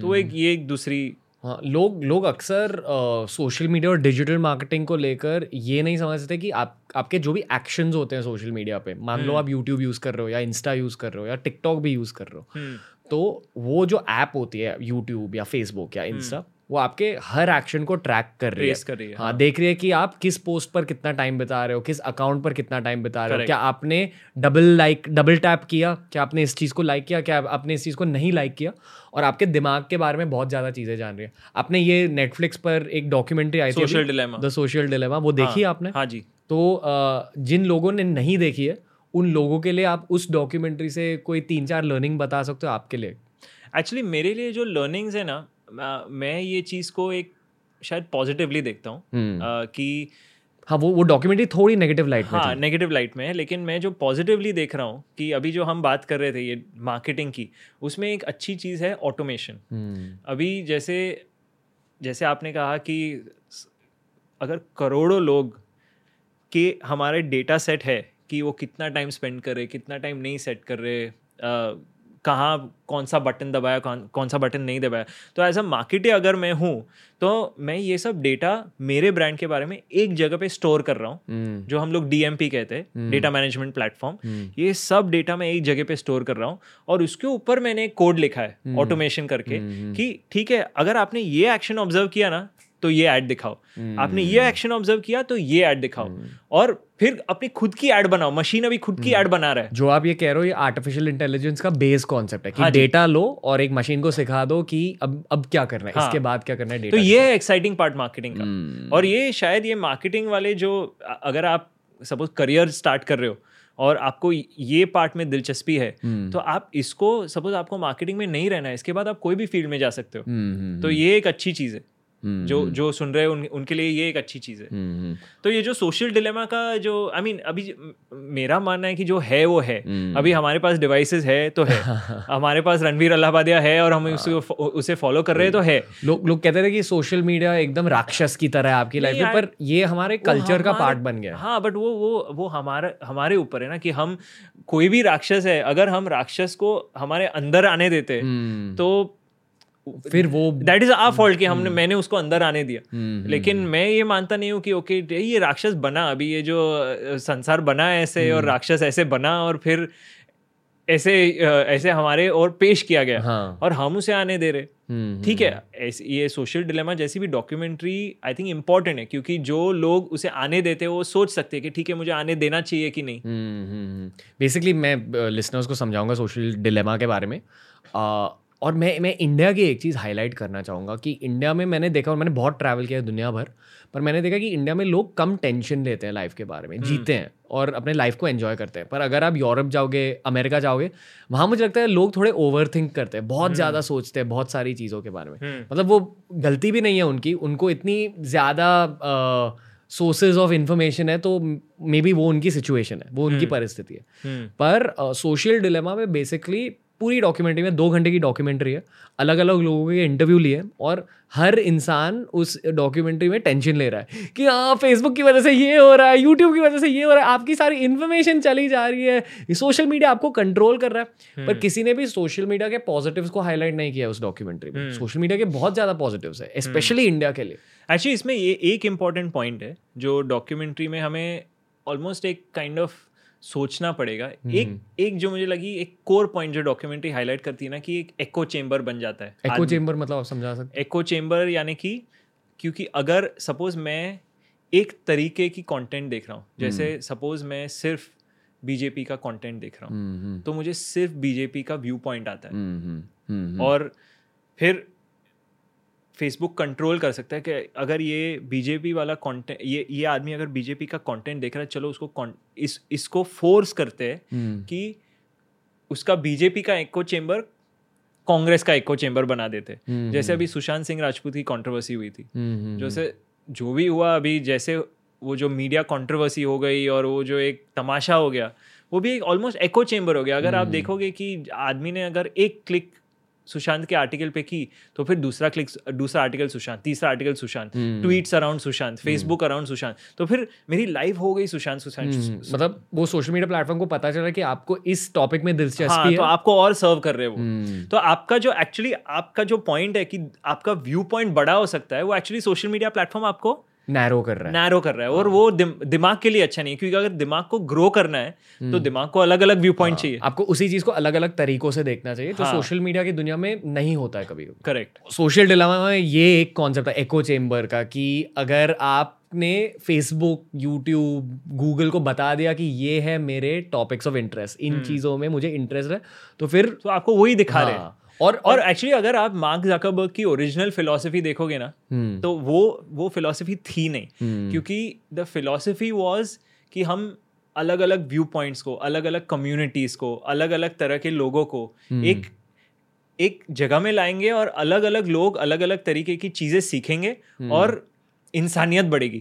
तो एक ये एक दूसरी हाँ लोग लोग अक्सर सोशल मीडिया और डिजिटल मार्केटिंग को लेकर ये नहीं समझते कि आप आपके जो भी एक्शंस होते हैं सोशल मीडिया पे मान लो आप यूट्यूब यूज़ कर रहे हो या इंस्टा यूज़ कर रहे हो या टिकटॉक भी यूज़ कर रहे हो हम्म, तो वो जो ऐप होती है यूट्यूब या फेसबुक या इंस्टा वो आपके हर एक्शन को ट्रैक कर रही है। कर रही है हाँ हाँ। देख रही है कि आप किस पोस्ट पर कितना टाइम बिता रहे हो किस अकाउंट पर कितना टाइम बिता रहे हो। क्या आपने डबल लाइक डबल टैप किया? क्या आपने इस चीज़ को लाइक किया? क्या आपने इस चीज़ को नहीं लाइक किया? और आपके दिमाग के बारे में बहुत ज़्यादा चीज़ें जान रही है। आपने ये नेटफ्लिक्स पर एक डॉक्यूमेंट्री आई थी social dilemma the social dilemma वो देखी आपने? हाँ जी। तो जिन लोगों ने नहीं देखी है उन लोगों के लिए आप उस डॉक्यूमेंट्री से कोई तीन चार लर्निंग बता सकते हो आपके लिए। एक्चुअली मेरे लिए जो लर्निंग्स है ना मैं- ये चीज़ को एक शायद पॉजिटिवली देखता हूँ हम्म। कि हाँ वो वो डॉक्यूमेंट्री थोड़ी नेगेटिव लाइट में हाँ नेगेटिव लाइट में है लेकिन मैं जो पॉजिटिवली देख रहा हूँ कि अभी जो हम बात कर रहे थे ये मार्केटिंग की उसमें एक अच्छी चीज़ है ऑटोमेशन हम्म, अभी जैसे जैसे आपने कहा कि अगर करोड़ों लोग के हमारे डेटा सेट है कि वो कितना टाइम स्पेंड कर रहे कितना टाइम नहीं सेट कर रहे कहाँ कौन सा बटन दबाया कौन कौन सा बटन नहीं दबाया। तो एज अ मार्केटर अगर मैं हूँ तो मैं ये सब डेटा मेरे ब्रांड के बारे में एक जगह पे स्टोर कर रहा हूँ हम्म, जो हम लोग डीएमपी कहते हैं डेटा मैनेजमेंट प्लेटफॉर्म ये सब डेटा मैं एक जगह पे स्टोर कर रहा हूँ और उसके ऊपर मैंने कोड लिखा है ऑटोमेशन mm. करके mm. कि ठीक है अगर आपने ये एक्शन ऑब्ज़र्व किया ना तो ये ऐड दिखाओ hmm. आपने ये एक्शन ऑब्ज़र्व किया तो ये ऐड दिखाओ hmm. और फिर अपनी खुद की ऐड बनाओ मशीन अभी खुद की ऐड बना रहा है जो आप ये कह रहे हो ये आर्टिफिशियल इंटेलिजेंस का बेस कॉन्सेप्ट है कि हाँ डेटा लो और एक मशीन को सिखा दो कि अब अब क्या करना है हाँ। इसके बाद क्या करना है तो ये है एक्साइटिंग पार्ट मार्केटिंग का हम्म। और ये शायद ये मार्केटिंग वाले जो अगर आप सपोज़ करियर स्टार्ट कर रहे हो और आपको ये पार्ट में दिलचस्पी है हम्म। तो आप इसको सपोज़ आपको मार्केटिंग में नहीं रहना है इसके बाद आप कोई भी फ़ील्ड में जा सकते हो तो ये एक अच्छी चीज़ है हम्म, जो जो सुन रहे हैं उन, उनके लिए ये एक अच्छी चीज़ है। हम्म, हम्म, तो ये जो सोशल डिलेमा का जो आई I मीन mean, अभी मेरा मानना है कि जो है वो है। हम्म। अभी हमारे पास डिवाइसेस है तो है। हमारे पास रणवीर अल्लाहबादिया है और हम उसे उसे फॉलो कर रहे हैं तो है। लोग लोग कहते थे कि सोशल मीडिया एकदम राक्षस की तरह है आपकी लाइफ में पर ये हमारे कल्चर का पार्ट बन गया। हाँ बट वो वो वो हमारा हमारे ऊपर है ना कि हम कोई भी राक्षस है अगर हम राक्षस को हमारे अंदर आने देते हम्म, तो फिर वो दैट इज़ आ फॉल्ट कि हमने मैंने उसको अंदर आने दिया। हम्म, लेकिन मैं ये मानता नहीं हूँ कि ओके ये राक्षस बना अभी ये जो संसार बना ऐसे हम्म। और राक्षस ऐसे बना और फिर ऐसे ऐसे हमारे और पेश किया गया। हाँ। और हम उसे आने दे रहे। हम्म, ठीक है ये सोशल डिलेमा जैसी भी डॉक्यूमेंट्री आई थिंक इंपॉर्टेंट है क्योंकि जो लोग उसे आने देते हैं वो सोच सकते हैं कि ठीक है मुझे आने देना चाहिए कि नहीं। बेसिकली मैं लिसनर्स को समझाऊँगा सोशल डिलेमा के बारे में। और मैं मैं इंडिया की एक चीज़ हाईलाइट करना चाहूँगा कि इंडिया में मैंने देखा और मैंने बहुत ट्रैवल किया है दुनिया भर पर मैंने देखा कि इंडिया में लोग कम टेंशन लेते हैं लाइफ के बारे में जीते हैं और अपने लाइफ को एंजॉय करते हैं। पर अगर आप यूरोप जाओगे अमेरिका जाओगे वहाँ मुझे लगता है लोग थोड़े ओवर थिंक करते हैं बहुत ज़्यादा सोचते हैं बहुत सारी चीज़ों के बारे में। हम्म। मतलब वो गलती भी नहीं है उनकी उनको इतनी ज़्यादा सोर्सेज ऑफ़ इन्फॉर्मेशन है तो मे बी वो उनकी सिचुएशन है वो उनकी परिस्थिति है। हम्म। पर सोशल डिलेमा में बेसिकली पूरी डॉक्यूमेंट्री में दो घंटे की डॉक्यूमेंट्री है। अलग अलग लोगों के इंटरव्यू लिए और हर इंसान उस डॉक्यूमेंट्री में टेंशन ले रहा है कि हाँ फेसबुक की वजह से ये हो रहा है यूट्यूब की वजह से ये हो रहा है आपकी सारी इन्फॉर्मेशन चली जा रही है। सोशल मीडिया आपको कंट्रोल कर रहा है। पर किसी ने भी सोशल मीडिया के पॉजिटिव्स को हाईलाइट नहीं किया उस डॉक्यूमेंट्री में। सोशल मीडिया के बहुत ज़्यादा पॉजिटिव्स है स्पेशली इंडिया के लिए। एक्चुअली इसमें ये एक इंपॉर्टेंट पॉइंट है जो डॉक्यूमेंट्री में हमें ऑलमोस्ट एक काइंड ऑफ़ सोचना पड़ेगा। एक एक जो मुझे लगी एक कोर पॉइंट जो डॉक्यूमेंट्री हाईलाइट करती है ना कि एक एको चेम्बर बन जाता है एको चेम्बर मतलब आप समझा सकते एको चेम्बर यानी कि क्योंकि अगर सपोज़ मैं एक तरीके की कंटेंट देख रहा हूँ जैसे सपोज़ मैं सिर्फ़ बीजेपी का कंटेंट देख रहा हूँ तो मुझे सिर्फ़ बीजेपी का व्यू पॉइंट आता है। और फिर फेसबुक कंट्रोल कर सकता है कि अगर ये बीजेपी वाला कंटेंट ये ये आदमी अगर बीजेपी का कंटेंट देख रहा है चलो उसको इस इसको फोर्स करते हैं हम्म। कि उसका बीजेपी का एको चेम्बर कांग्रेस का एको चेम्बर बना देते। हम्म, जैसे अभी हम्म। सुशांत सिंह राजपूत की कंट्रोवर्सी हुई थी। जैसे जो भी हुआ अभी जैसे वो जो मीडिया कंट्रोवर्सी हो गई और वो जो एक तमाशा हो गया वो भी एक ऑलमोस्ट एको चेम्बर हो गया। अगर आप देखोगे कि आदमी ने अगर एक क्लिक सुशांत के आर्टिकल पे की तो फिर दूसरा क्लिक दूसरा आर्टिकल सुशांत तीसरा article Sushant tweets around Sushant Facebook around Sushant. तो फिर मेरी लाइफ हो गई सुशांत सुशांत हम्म, मतलब वो सोशल मीडिया प्लेटफॉर्म को पता चला कि आपको इस टॉपिक में दिलचस्पी हाँ, है। तो आपको और सर्व कर रहे हो हम्म। तो आपका जो एक्चुअली आपका जो पॉइंट है कि आपका व्यू पॉइंट बड़ा हो सकता है वो एक्चुअली सोशल मीडिया प्लेटफॉर्म आपको नैरो कर रहा है। नैरो कर रहा है। और वो दिम, दिमाग के लिए अच्छा नहीं क्योंकि अगर दिमाग को ग्रो करना है तो हम्म। दिमाग को अलग अलग व्यू पॉइंट चाहिए। आपको उसी चीज़ को अलग अलग तरीकों से देखना चाहिए जो हाँ. सोशल मीडिया की दुनिया में नहीं होता है कभी। करेक्ट सोशल डिलेमा में ये एक कॉन्सेप्ट है एको चेम्बर का कि अगर आप ने फेसबुक यूट्यूब गूगल को बता दिया कि ये है मेरे टॉपिक्स ऑफ़ इंटरेस्ट इन हम्म। चीज़ों में मुझे इंटरेस्ट है तो फिर तो आपको वही दिखा हाँ, रहे हैं। और और एक्चुअली अगर आप मार्क जाकरबर्ग की ओरिजिनल फिलोसफी देखोगे ना hmm. तो वो वो फिलोसफी थी नहीं। hmm. क्योंकि द फिलोसफी वाज कि हम अलग अलग व्यू पॉइंट्स को अलग अलग कम्युनिटीज को अलग अलग तरह के लोगों को hmm. एक एक जगह में लाएँगे और अलग अलग लोग अलग अलग तरीके की चीज़ें सीखेंगे और इंसानियत बढ़ेगी।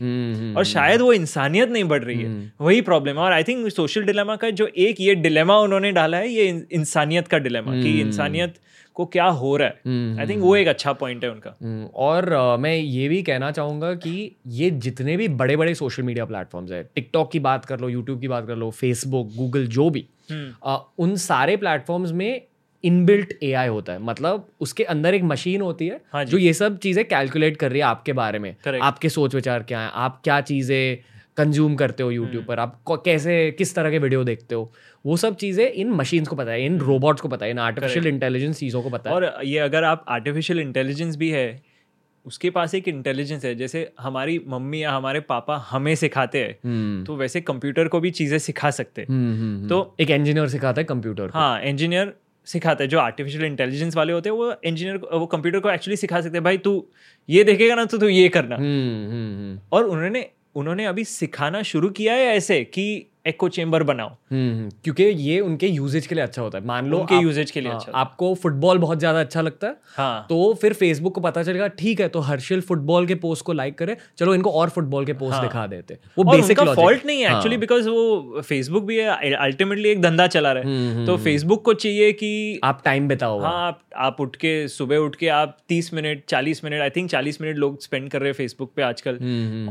और शायद वो इंसानियत नहीं बढ़ रही है। वही प्रॉब्लम है। और आई थिंक सोशल डिलेमा का जो एक ये डिलेमा उन्होंने डाला है ये इंसानियत का डिलेमा कि इंसानियत को क्या हो रहा है? आई थिंक वो एक अच्छा पॉइंट है उनका। हम्म, और uh, मैं ये भी कहना चाहूँगा कि ये जितने भी बड़े बड़े सोशल मीडिया प्लेटफॉर्म्स है टिकटॉक की बात कर लो यूट्यूब की बात कर लो फेसबुक गूगल जो भी uh, उन सारे प्लेटफॉर्म्स में इनबिल्ट ए आई होता है। मतलब उसके अंदर एक मशीन होती है हाँ जो। ये सब चीज़ें कैलकुलेट कर रही है आपके बारे में। Correct. आपके सोच विचार क्या है? आप क्या चीज़ें कंज्यूम करते हो यूट्यूब पर? आप कैसे किस तरह के वीडियो देखते हो? वो सब चीज़ें इन मशीन्स को पता है इन रोबोट्स को पता है इन आर्टिफिशियल इंटेलिजेंस चीज़ों को पता है। और ये अगर आप आर्टिफिशियल इंटेलिजेंस भी है उसके पास एक इंटेलिजेंस है जैसे हमारी मम्मी या हमारे पापा हमें सिखाते हैं hmm. तो वैसे कंप्यूटर को भी चीज़ें सिखा सकते हैं। hmm, hmm, तो एक इंजीनियर सिखाता है कंप्यूटर हाँ इंजीनियर सिखाता है जो आर्टिफिशियल इंटेलिजेंस वाले होते हैं वो इंजीनियर वो कंप्यूटर को एक्चुअली सिखा सकते हैं भाई तू ये देखेगा ना तो तू ये करना। और उन्होंने उन्होंने अभी सिखाना शुरू किया है ऐसे कि एको चेम्बर बनाओ। हम्म, हम्म, क्योंकि ये उनके यूजेज के लिए अच्छा होता है। मान लो उनके यूजेज के लिए हाँ, अच्छा आपको फुटबॉल बहुत ज़्यादा अच्छा लगता है हाँ. तो फिर फेसबुक को पता चलेगा ठीक है तो हर्षिल फुटबॉल के पोस्ट को लाइक करे चलो इनको और फुटबॉल के पोस्ट हाँ. दिखा देते। वो बेसिक फॉल्ट नहीं है एक्चुअली बिकॉज़ हाँ। वो फेसबुक भी अल्टीमेटली एक धंधा चला रहा है। हम्म, तो फेसबुक को चाहिए कि आप टाइम बिताओ हाँ आप उठ के सुबह उठ के आप तीस मिनट चालीस मिनट आई थिंक चालीस मिनट लोग स्पेंड कर रहे हैं फेसबुक पे आजकल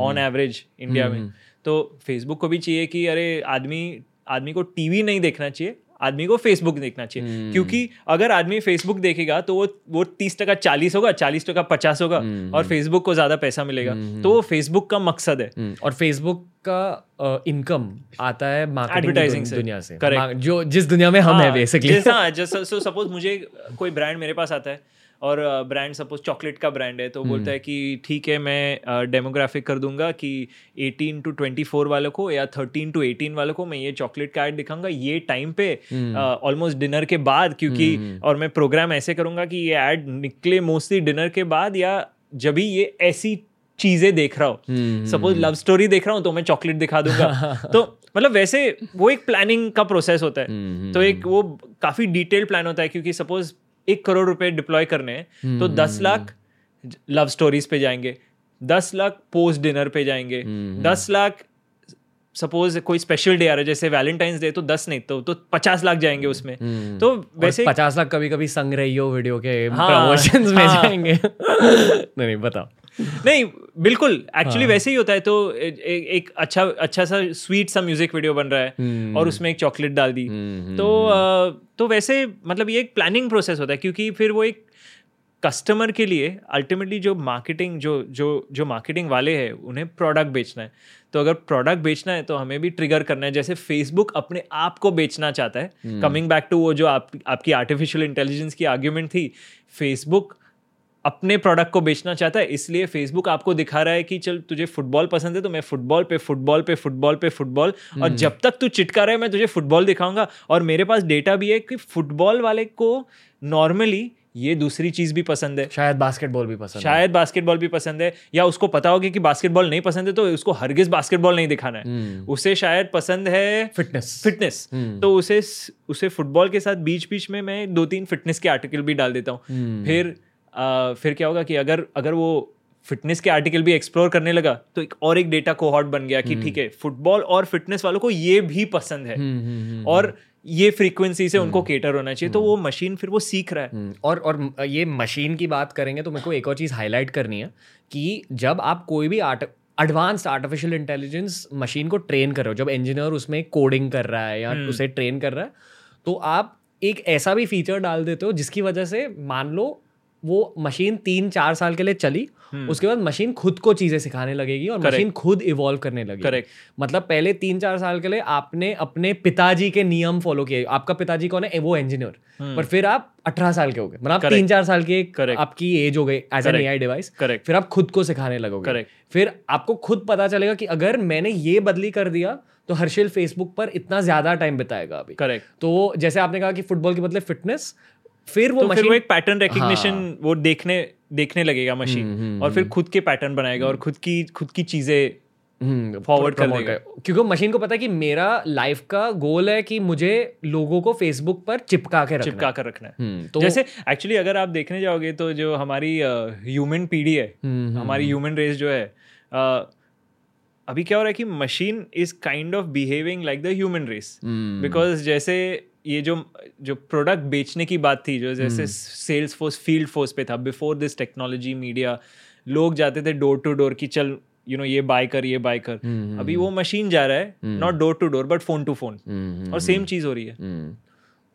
ऑन एवरेज इंडिया में। तो फेसबुक को भी चाहिए कि अरे आदमी आदमी को टीवी नहीं देखना चाहिए आदमी को फेसबुक देखना चाहिए hmm. क्योंकि अगर आदमी फेसबुक देखेगा तो वो वो तीस टका चालीस होगा चालीस टका पचास होगा hmm. और फेसबुक को ज़्यादा पैसा मिलेगा hmm. तो वो फेसबुक का मकसद है hmm. और फेसबुक का इनकम uh, आता है एडवर्टाइजिंग से दुनिया से करेक्ट जो जिस दुनिया में हम हाँ, है बेसिकली जैसा सपोज़ मुझे कोई ब्रांड मेरे पास आता है और ब्रांड सपोज़ चॉकलेट का ब्रांड है तो बोलता हम्म। है कि ठीक है मैं डेमोग्राफिक कर दूँगा कि 18 टू 24 वालों को या 13 टू 18 वालों को मैं ये चॉकलेट का एड दिखाऊँगा ये टाइम पे ऑलमोस्ट हम्म। डिनर के बाद क्योंकि हम्म, और मैं प्रोग्राम ऐसे करूँगा कि ये एड निकले मोस्टली डिनर के बाद या जब भी ये ऐसी चीज़ें देख रहा हूँ। सपोज़ लव स्टोरी देख रहा हूँ तो मैं चॉकलेट दिखा दूँगा। तो मतलब वैसे वो एक प्लानिंग का प्रोसेस होता है। तो एक वो काफ़ी डिटेल प्लान होता है क्योंकि सपोज़ एक करोड़ रुपए डिप्लॉय करने हैं तो दस हम्म। लाख लव स्टोरीज पे जाएँगे दस लाख पोस्ट डिनर पे जाएँगे hmm. दस लाख सपोज़ कोई स्पेशल डे आ रहा है जैसे वैलेंटाइंस डे तो दस नहीं तो तो पचास लाख जाएँगे उसमें hmm. तो वैसे पचास लाख कभी कभी संग रही हो वीडियो के हाँ, प्रमोशंस में हाँ। जाएँगे नहीं नहीं बताओ नहीं बिल्कुल एक्चुअली हाँ। वैसे ही होता है तो ए, ए, एक अच्छा अच्छा सा स्वीट सा म्यूज़िक वीडियो बन रहा है हम्म। और उसमें एक चॉकलेट डाल दी। हम्म, तो अ, तो वैसे मतलब ये एक प्लानिंग प्रोसेस होता है क्योंकि फिर वो एक कस्टमर के लिए अल्टीमेटली जो मार्केटिंग जो जो जो मार्केटिंग वाले हैं उन्हें प्रोडक्ट बेचना है। तो अगर प्रोडक्ट बेचना है तो हमें भी ट्रिगर करना है जैसे फेसबुक अपने आप को बेचना चाहता है। कमिंग बैक टू वो जो आप आपकी आर्टिफिशियल इंटेलिजेंस की आर्ग्यूमेंट थी फेसबुक अपने प्रोडक्ट को बेचना चाहता है इसलिए फेसबुक आपको दिखा रहा है कि चल तुझे फुटबॉल पसंद है तो मैं फुटबॉल पे फुटबॉल पे फुटबॉल पे फुटबॉल और जब तक तू चिटका रहा है मैं तुझे फुटबॉल दिखाऊँगा। और मेरे पास डेटा भी है कि फुटबॉल वाले को नॉर्मली ये दूसरी चीज़ भी पसंद है। शायद बास्केटबॉल भी पसंद है। शायद बास्केटबॉल भी पसंद है या उसको पता होगा कि बास्केटबॉल नहीं पसंद है तो उसको हरगिज बास्केटबॉल नहीं दिखाना है। हम्म। उसे शायद पसंद है फिटनेस फिटनेस हम्म। तो उसे उसे फुटबॉल के साथ बीच बीच में मैं दो तीन फिटनेस के आर्टिकल भी डाल देता हूँ। हम्म। फिर आ, फिर क्या होगा कि अगर अगर वो फिटनेस के आर्टिकल भी एक्सप्लोर करने लगा तो एक और एक डेटा कोहॉर्ट बन गया कि ठीक है फुटबॉल और फिटनेस वालों को ये भी पसंद है। हम्म, हम्म, हम्म। और ये फ्रीक्वेंसी से उनको केटर होना चाहिए तो वो मशीन फिर वो सीख रहा है। हम्म, और और ये मशीन की बात करेंगे तो मेरे को एक और चीज़ हाईलाइट करनी है कि जब आप कोई भी art advanced artificial intelligence machine को ट्रेन कर रहे हो जब इंजीनियर उसमें कोडिंग कर रहा है या उसे ट्रेन कर रहा है तो आप एक ऐसा भी फीचर डाल देते हो जिसकी वजह से मान लो वो मशीन तीन चार साल के लिए चली उसके बाद मशीन खुद को चीज़ें सिखाने लगेगी और Correct. मशीन खुद इवॉल्व करने लगेगी। Correct. मतलब पहले तीन चार साल के लिए आपने अपने पिताजी के नियम फॉलो किए। आपका पिताजी कौन है? वो इंजीनियर पर फिर आप अठारह साल के हो गए। मतलब आप तीन चार साल की Correct. आपकी एज हो गई as an. AI device correct फिर आप खुद को सिखाने लगोगे। Correct. फिर आपको खुद पता चलेगा कि अगर मैंने ये बदली कर दिया तो हर्षिल फेसबुक पर इतना ज़्यादा टाइम बिताएगा अभी। करेक्ट तो जैसे आपने कहा कि फुटबॉल के बदले फिटनेस फिर वो तो फिर वो मशीन एक पैटर्न रिकग्निशन वो देखने देखने लगेगा हम्म, मशीन और फिर खुद के पैटर्न बनाएगा और खुद की खुद की चीज़ें फॉरवर्ड कर देगा। क्योंकि मशीन को पता है कि मेरा लाइफ का गोल है कि मुझे लोगों को फेसबुक पर चिपका के रखना चिपका कर रखना है। हम्म, तो जैसे एक्चुअली अगर आप देखने जाओगे तो जो हमारी ह्यूमन पीढ़ी है हम्म, हमारी ह्यूमन रेस जो है अभी क्या हो रहा है कि machine is kind of behaving like the human race hmm, because जैसे ये जो जो प्रोडक्ट बेचने की बात थी जो जैसे hmm. Sales force field force पे था बिफोर दिस टेक्नोलॉजी मीडिया लोग जाते थे डोर टू डोर कि चल यू नो ये बाय कर ये बाय कर। हम्म, अभी वो मशीन जा रहा है not door to door but phone to phone hmm, और सेम चीज़ हो रही है। हम्म।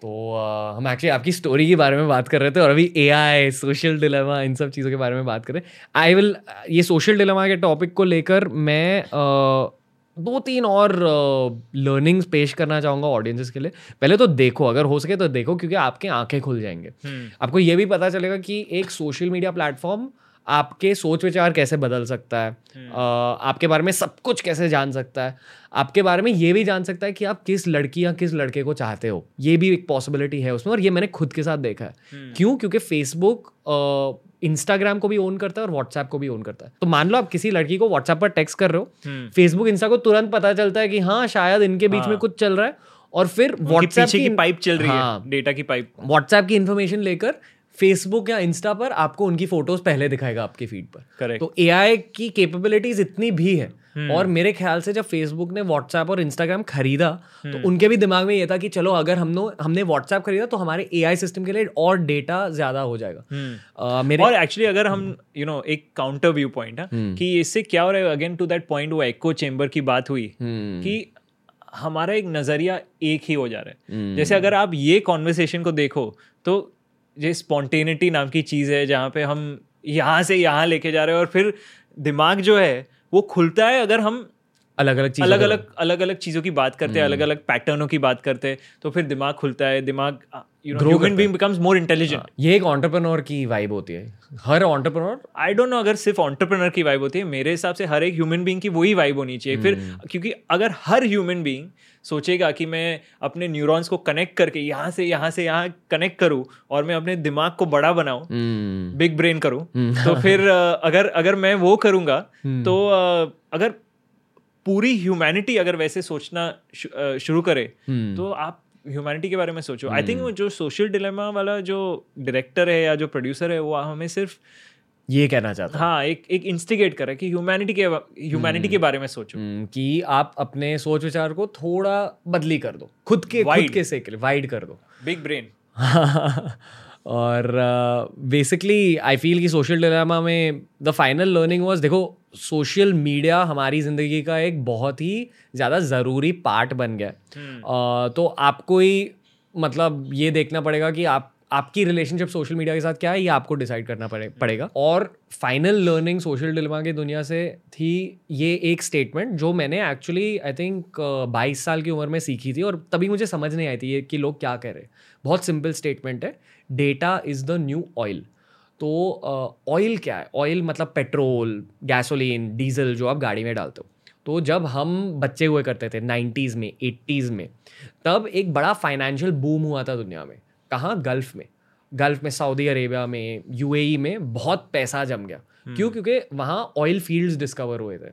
तो अ, हम एक्चुअली आपकी स्टोरी के बारे में बात कर रहे थे और अभी ए आई सोशल डिलेमा इन सब चीज़ों के बारे में बात करें आई विल ये सोशल डिलेमा के टॉपिक को लेकर मैं दो तीन और लर्निंग्स uh, पेश करना चाहूँगा ऑडियंसेस के लिए। पहले तो देखो अगर हो सके तो देखो क्योंकि आपके आँखें खुल जाएँगे। हम्म, आपको ये भी पता चलेगा कि एक सोशल मीडिया प्लेटफॉर्म आपके सोच विचार कैसे बदल सकता है अ, आपके बारे में सब कुछ कैसे जान सकता है। आपके बारे में ये भी जान सकता है कि आप किस लड़की या किस लड़के को चाहते हो। ये भी एक पॉसिबिलिटी है उसमें और ये मैंने खुद के साथ देखा है। क्यों? क्योंकि फेसबुक इंस्टाग्राम को भी ओन करता है और व्हाट्सएप को भी ओन करता है तो मान लो आप किसी लड़की को व्हाट्सएप पर टेक्स्ट कर रहे हो हम्म। फेसबुक इंस्टा को तुरंत पता चलता है कि हाँ शायद इनके बीच में हाँ। कुछ चल रहा है और फिर व्हाट्सएप की पाइप चल रही हाँ। है डेटा की पाइप व्हाट्सएप की इन्फॉर्मेशन लेकर फेसबुक या इंस्टा पर आपको उनकी फ़ोटोज़ पहले दिखाएगा आपके फ़ीड पर करेक्ट तो एआई की कैपेबिलिटीज इतनी भी है और मेरे ख्याल से जब फेसबुक ने व्हाट्सएप और इंस्टाग्राम खरीदा तो उनके भी दिमाग में ये था कि चलो अगर हम हमने व्हाट्सएप खरीदा तो हमारे एआई सिस्टम के लिए और डेटा ज़्यादा हो जाएगा। अ, मेरे और एक्चुअली अगर हम यू नो एक काउंटर व्यू पॉइंट है कि इससे क्या हो रहा है अगेन टू दैट पॉइंट वो एको चेम्बर की बात हुई हम्म, कि हमारा एक नज़रिया एक ही हो जा रहा है। जैसे अगर आप ये कॉन्वर्सेशन को देखो तो ये स्पॉन्टेनिटी नाम की चीज़ है जहाँ पे हम यहाँ से यहाँ लेके जा रहे हैं और फिर दिमाग जो है वो खुलता है अगर हम अलग अलग चीज़ अलग अलग अलग अलग चीज़ों की बात करते हैं अलग अलग पैटर्नों की बात करते हैं तो फिर दिमाग खुलता है दिमाग human being becomes more intelligent ये एक ऑन्टरप्रनोर की वाइब होती है। हर ऑन्टरप्रनोर आई डोंट नो अगर सिर्फ़ ऑन्टरप्रनर की वाइब होती है मेरे हिसाब से हर एक ह्यूमन बीइंग की वही वाइब होनी चाहिए। फिर क्योंकि अगर हर ह्यूमन बीइंग सोचेगा कि मैं अपने न्यूरॉन्स को कनेक्ट करके यहाँ से यहाँ से यहाँ कनेक्ट करूँ और मैं अपने दिमाग को बड़ा बनाऊँ बिग ब्रेन करूँ तो फिर अगर अगर मैं वो करूँगा तो अगर पूरी ह्यूमैनिटी अगर वैसे सोचना शुरू करे तो आप ह्यूमैनिटी के बारे में सोचो। आई थिंक जो सोशल डिलेमा वाला जो डायरेक्टर है या जो प्रोड्यूसर है वो हमें सिर्फ़ ये कहना चाहता हाँ। एक एक इंस्टिगेट करे कि ह्यूमैनिटी के ह्यूमैनिटी के बारे में सोचो। हम्म, कि आप अपने सोच विचार को थोड़ा बदली कर दो। खुद के खुद Wide. के से वाइड कर दो। बिग ब्रेन और बेसिकली आई फील कि सोशल डिलेमा में द फाइनल लर्निंग वाज देखो सोशल मीडिया हमारी ज़िंदगी का एक बहुत ही ज़्यादा ज़रूरी पार्ट बन गया। है। uh, तो आपको ही मतलब ये देखना पड़ेगा कि आप आपकी रिलेशनशिप सोशल मीडिया के साथ क्या है ये आपको डिसाइड करना पड़े पड़ेगा। और फाइनल लर्निंग सोशल डिलेमा की दुनिया से थी ये एक स्टेटमेंट जो मैंने एक्चुअली आई थिंक बाईस साल की उम्र में सीखी थी और तभी मुझे समझ नहीं आई थी ये कि लोग क्या कह रहे हैं। बहुत सिंपल स्टेटमेंट है data is the new oil तो ऑयल क्या है? ऑयल मतलब पेट्रोल गैसोलीन डीजल जो आप गाड़ी में डालते हो। तो जब हम बच्चे हुए करते थे नाइन्टीज़ में एट्टीज़ में तब एक बड़ा फाइनेंशियल बूम हुआ था दुनिया में। कहाँ? गल्फ में। गल्फ में सऊदी अरेबिया में यूएई में बहुत पैसा जम गया। क्यों? क्योंकि वहाँ ऑयल फील्ड्स डिस्कवर हुए थे।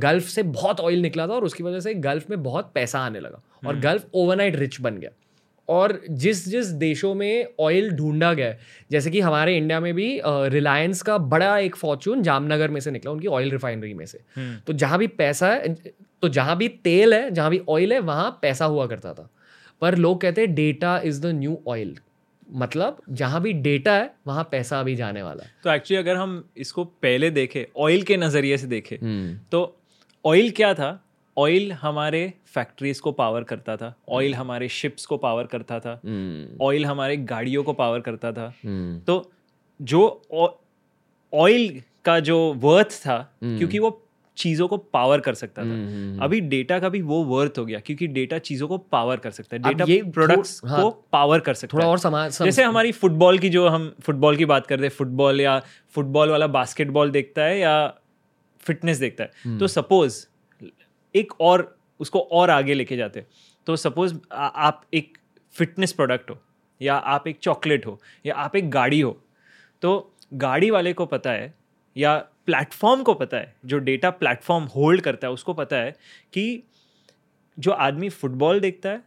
गल्फ से बहुत ऑयल निकला था और उसकी वजह से गल्फ में बहुत पैसा आने लगा। और गल्फ ओवरनाइट रिच बन गया। और जिस जिस देशों में ऑयल ढूंढा गया है जैसे कि हमारे इंडिया में भी रिलायंस का बड़ा एक फॉर्चून जामनगर में से निकला उनकी ऑयल रिफाइनरी में से। तो जहाँ भी पैसा है तो जहाँ भी तेल है जहाँ भी ऑयल है वहाँ पैसा हुआ करता था। पर लोग कहते हैं data is the new oil मतलब जहाँ भी डेटा है वहाँ पैसा अभी जाने वाला है। तो एक्चुअली अगर हम इसको पहले देखें ऑयल के नज़रिए से देखें हम्म, तो ऑयल क्या था? ऑयल हमारे फैक्ट्रीज को पावर करता था। ऑयल हमारे शिप्स को पावर करता था। ऑयल हमारे गाड़ियों को पावर करता था। हम्म, तो जो ऑयल का जो वर्थ था क्योंकि वो चीज़ों को पावर कर सकता था। अभी डेटा का भी वो वर्थ हो गया क्योंकि डेटा चीज़ों को पावर कर सकता है। डेटा ये प्रोडक्ट्स हाँ, को पावर कर सकता थोड़ा है। और समाज सम, जैसे हमारी फुटबॉल की जो हम फुटबॉल की बात करते हैं फुटबॉल या फुटबॉल वाला बास्केटबॉल देखता है या फिटनेस देखता है। तो सपोज़ एक और उसको और आगे लेके जाते हैं। तो सपोज़ आप एक फिटनेस प्रोडक्ट हो या आप एक चॉकलेट हो या आप एक गाड़ी हो तो गाड़ी वाले को पता है या प्लेटफॉर्म को पता है जो डेटा प्लेटफॉर्म होल्ड करता है उसको पता है कि जो आदमी फुटबॉल देखता है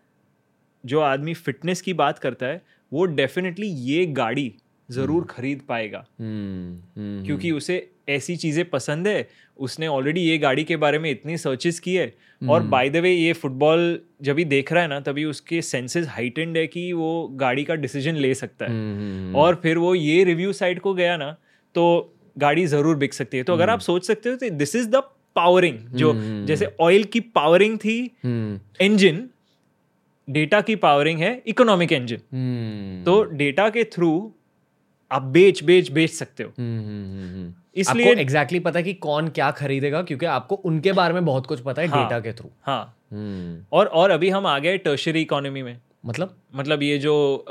जो आदमी फिटनेस की बात करता है वो डेफिनेटली ये गाड़ी ज़रूर खरीद पाएगा। हम्म, हम्म, क्योंकि उसे ऐसी चीज़ें पसंद है? उसने ऑलरेडी ये गाड़ी के बारे में इतनी सर्चेस की है। और बाय द वे ये फुटबॉल जब भी देख रहा है ना तभी उसके सेंसेस हाइटेंड है कि वो गाड़ी का डिसीज़न ले सकता है। हम्म, हम्म, और फिर वो ये रिव्यू साइट को गया ना तो गाड़ी ज़रूर बिक सकती है। तो अगर आप सोच सकते हो तो दिस इज़ द पावरिंग जो जैसे ऑयल की पावरिंग थी हम्म, इंजन डेटा की पावरिंग है इकोनॉमिक इंजन हम्म, तो डेटा के थ्रू आप बेच बेच बेच सकते हो। इसलिए आपको एग्जैक्टली पता है कि कौन क्या खरीदेगा क्योंकि आपको उनके बारे में बहुत कुछ पता है हाँ। डेटा के थ्रू हाँ। हम्म, और और अभी हम आ गए टर्शरी इकोनॉमी में। मतलब? मतलब ये जो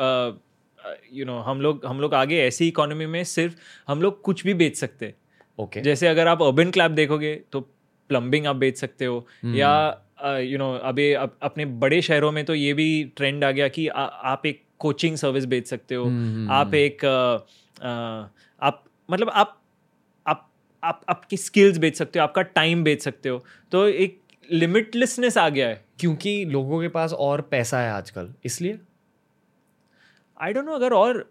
यू नो हम लोग हम लोग आगे ऐसी इकोनॉमी में सिर्फ़ हम लोग कुछ भी बेच सकते। हैं ओके जैसे अगर आप अर्बन क्लैब देखोगे तो प्लम्बिंग आप बेच सकते हो hmm. या यू नो अभी अपने बड़े शहरों में तो ये भी ट्रेंड आ गया कि आ, आप एक कोचिंग सर्विस बेच सकते हो। hmm. आप एक अ, अ, आप मतलब आप आप आप आपकी स्किल्स बेच सकते हो आपका टाइम बेच सकते हो। तो एक लिमिटलेसनेस आ गया है। क्योंकि लोगों के पास और पैसा है आजकल इसलिए? आई डोंट नो अगर और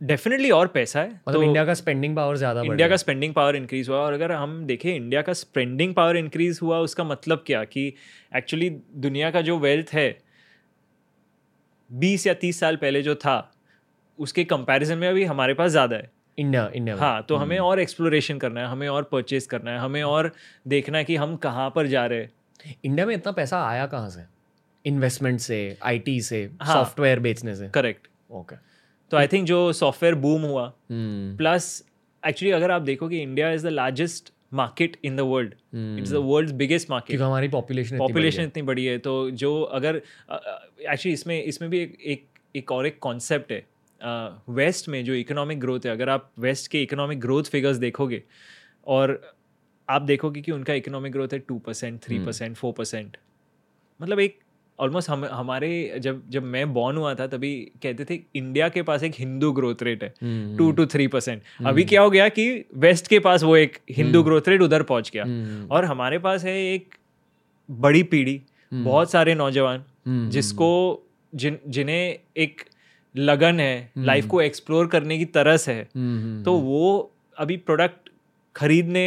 डेफिनेटली और पैसा है मतलब तो इंडिया का स्पेंडिंग पावर ज़्यादा इंडिया का स्पेंडिंग पावर इंक्रीज हुआ और अगर हम देखें इंडिया का स्पेंडिंग पावर इंक्रीज हुआ उसका मतलब क्या? कि एक्चुअली दुनिया का जो वेल्थ है बीस या तीस साल पहले जो था उसके कंपैरिजन में अभी हमारे पास ज़्यादा है। इंडिया इंडिया हाँ तो हमें और एक्सप्लोरेशन करना है हमें और परचेज करना है हमें और देखना है कि हम कहाँ पर जा रहे हैं। इंडिया में इतना पैसा आया कहाँ से? इन्वेस्टमेंट से आईटी से हाँ। सॉफ्टवेयर बेचने से। करेक्ट ओके तो आई थिंक जो सॉफ्टवेयर बूम हुआ हम्म। प्लस एक्चुअली अगर आप देखोगे India is the largest market in the world it's the world biggest market क्योंकि हमारी पॉपुलेशन पॉपुलेशन इतनी बड़ी है तो जो अगर एक्चुअली इसमें इसमें भी एक एक एक और एक कॉन्सेप्ट है। वेस्ट में जो इकोनॉमिक ग्रोथ है अगर आप वेस्ट के इकोनॉमिक ग्रोथ फिगर्स देखोगे और आप देखोगे कि उनका इकोनॉमिक ग्रोथ है two percent three percent four percent मतलब एक ऑलमोस्ट हम हमारे जब जब मैं बॉर्न हुआ था तभी कहते थे इंडिया के पास एक हिंदू ग्रोथ रेट है टू टू थ्री परसेंट अभी क्या हो गया कि वेस्ट के पास वो एक हिंदू ग्रोथ रेट उधर पहुँच गया। हम्म, और हमारे पास है एक बड़ी पीढ़ी बहुत सारे नौजवान हम्म, जिसको जिन जिन्हें एक लगन है लाइफ को एक्सप्लोर करने की तरस है हम्म, हम्म, तो वो अभी प्रोडक्ट खरीदने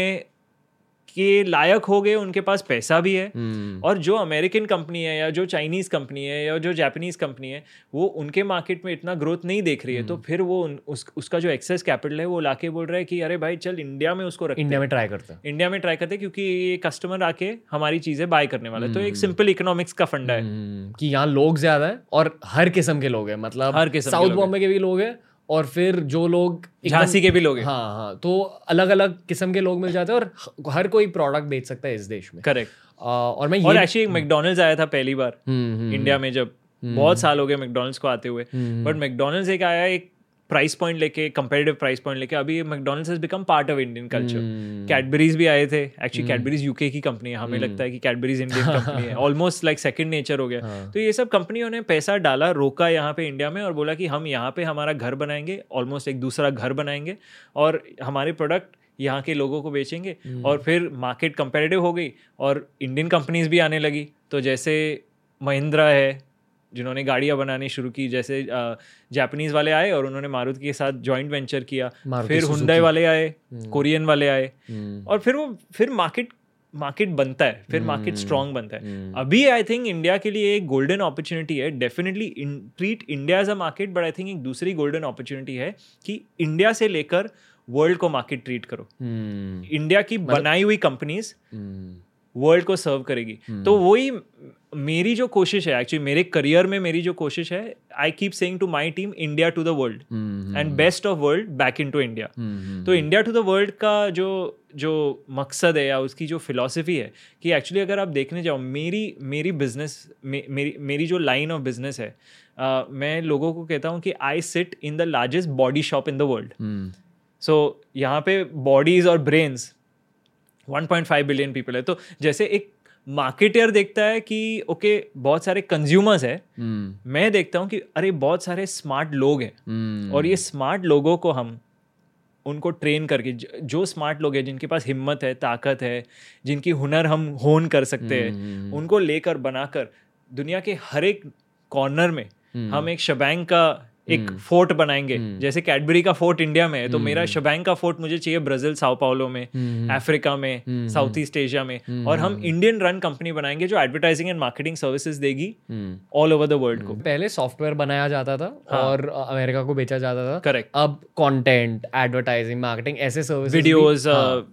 के लायक हो गए उनके पास पैसा भी है। हम्म, और जो अमेरिकन कंपनी है या जो चाइनीज़ कंपनी है या जो जापानीज कंपनी है वो उनके मार्केट में इतना ग्रोथ नहीं देख रही है हम्म। तो फिर वो उस, उसका जो एक्सेस कैपिटल है वो लाके बोल रहा है कि अरे भाई चल इंडिया में उसको रखते इंडिया में ट्राई करते हैं। इंडिया में ट्राई करते हैं क्योंकि ये कस्टमर आके हमारी चीज़ें बाय करने वाला है। तो एक हम्म। सिंपल इकोनॉमिक्स का फंडा है। हम्म, कि यहाँ लोग ज़्यादा है और हर किस्म के लोग हैं मतलब हर किस्म साउथ बॉम्बे के भी लोग हैं और फिर जो लोग झांसी के भी लोग हाँ। हाँ तो अलग अलग किस्म के लोग मिल जाते हैं और हर कोई प्रोडक्ट बेच सकता है इस देश में। करेक्ट और मैं और एक्चुअली एक मैकडोनल्ड्स आया था पहली बार हम्म, हम्म, इंडिया में जब हम्म। बहुत साल हो गए मैकडोनल्ड्स को आते हुए। हम्म, बट मैकडोनल्ड्स एक आया एक प्राइस पॉइंट लेके कंपेरेटिव प्राइस पॉइंट लेके अभी McDonald's has become part of Indian culture Cadbury's भी आए थे. एक्चुअली कैडबरीज यूके की कंपनी है. हमें hmm. लगता है कि कैडबरीज इंडियन कंपनी है. ऑलमोस्ट लाइक सेकंड नेचर हो गया. हाँ। तो ये सब कंपनियों ने पैसा डाला रोका यहाँ पे इंडिया में और बोला कि हम यहाँ पे हमारा घर बनाएँगे ऑलमोस्ट एक दूसरा घर बनाएँगे और हमारे प्रोडक्ट यहाँ के लोगों को बेचेंगे हम्म। और फिर मार्केट कंपेरेटिव हो गई और इंडियन कंपनीज़ भी आने लगी. तो जैसे महिंद्रा है जिन्होंने गाड़ियाँ बनानी शुरू की जैसे जापानीज वाले आए और उन्होंने मारुति के साथ जॉइंट वेंचर किया। फिर हुंडई वाले आए हम्म, कोरियन वाले आए। हम्म, और फिर वो फिर मार्केट मार्केट बनता है फिर मार्केट हम्म, स्ट्रांग बनता है। हम्म, अभी आई थिंक इंडिया के लिए एक गोल्डन अपॉर्चुनिटी है। Definitely treat India as a market but I think एक दूसरी गोल्डन अपॉर्चुनिटी है कि इंडिया से लेकर वर्ल्ड को मार्केट ट्रीट करो। हम्म, इंडिया की बनाई हुई कंपनीज़ हम्म, वर्ल्ड को सर्व करेगी। हम्म। तो वही मेरी जो कोशिश है एक्चुअली मेरे करियर में मेरी जो कोशिश है I keep saying to my team India to the world and best of world back into India तो इंडिया टू द वर्ल्ड का जो जो मकसद है या उसकी जो फिलॉसफी है कि एक्चुअली अगर आप देखने जाओ मेरी मेरी बिज़नेस मे, मेरी मेरी जो लाइन ऑफ़ बिज़नेस है अ, मैं लोगों को कहता हूँ कि I sit in the largest body shop in the world so यहाँ पे बॉडीज और ब्रेन्स 1.5 बिलियन पीपल है। तो जैसे एक मार्केटर देखता है कि ओके बहुत सारे कंज्यूमर्स है। हम्म, मैं देखता हूँ कि अरे बहुत सारे स्मार्ट लोग हैं। हम्म, और ये स्मार्ट लोगों को हम उनको ट्रेन करके जो स्मार्ट लोग हैं जिनके पास हिम्मत है ताकत है जिनकी हुनर हम होन कर सकते hmm. हैं उनको लेकर बनाकर दुनिया के हर एक कॉर्नर में हम्म, हम एक शबैंग का एक हम्म। फोर्ट बनाएँगे हम्म। जैसे कैडबरी का फोर्ट इंडिया में है तो मेरा हम्म। शबैंग का फोर्ट मुझे चाहिए ब्राज़ील साओ पाउलो में अफ्रीका में साउथ ईस्ट एशिया में और हम। इंडियन रन कंपनी बनाएँगे जो एडवर्टाइजिंग एंड मार्केटिंग सर्विसेज़ देगी ऑल ओवर द वर्ल्ड को पहले सॉफ्टवेयर बनाया जाता था हाँ। और अमेरिका को बेचा जाता था करेक्ट अब कंटेंट एडवर्टाइजिंग मार्केटिंग ऐसे सर्विस वीडियोस।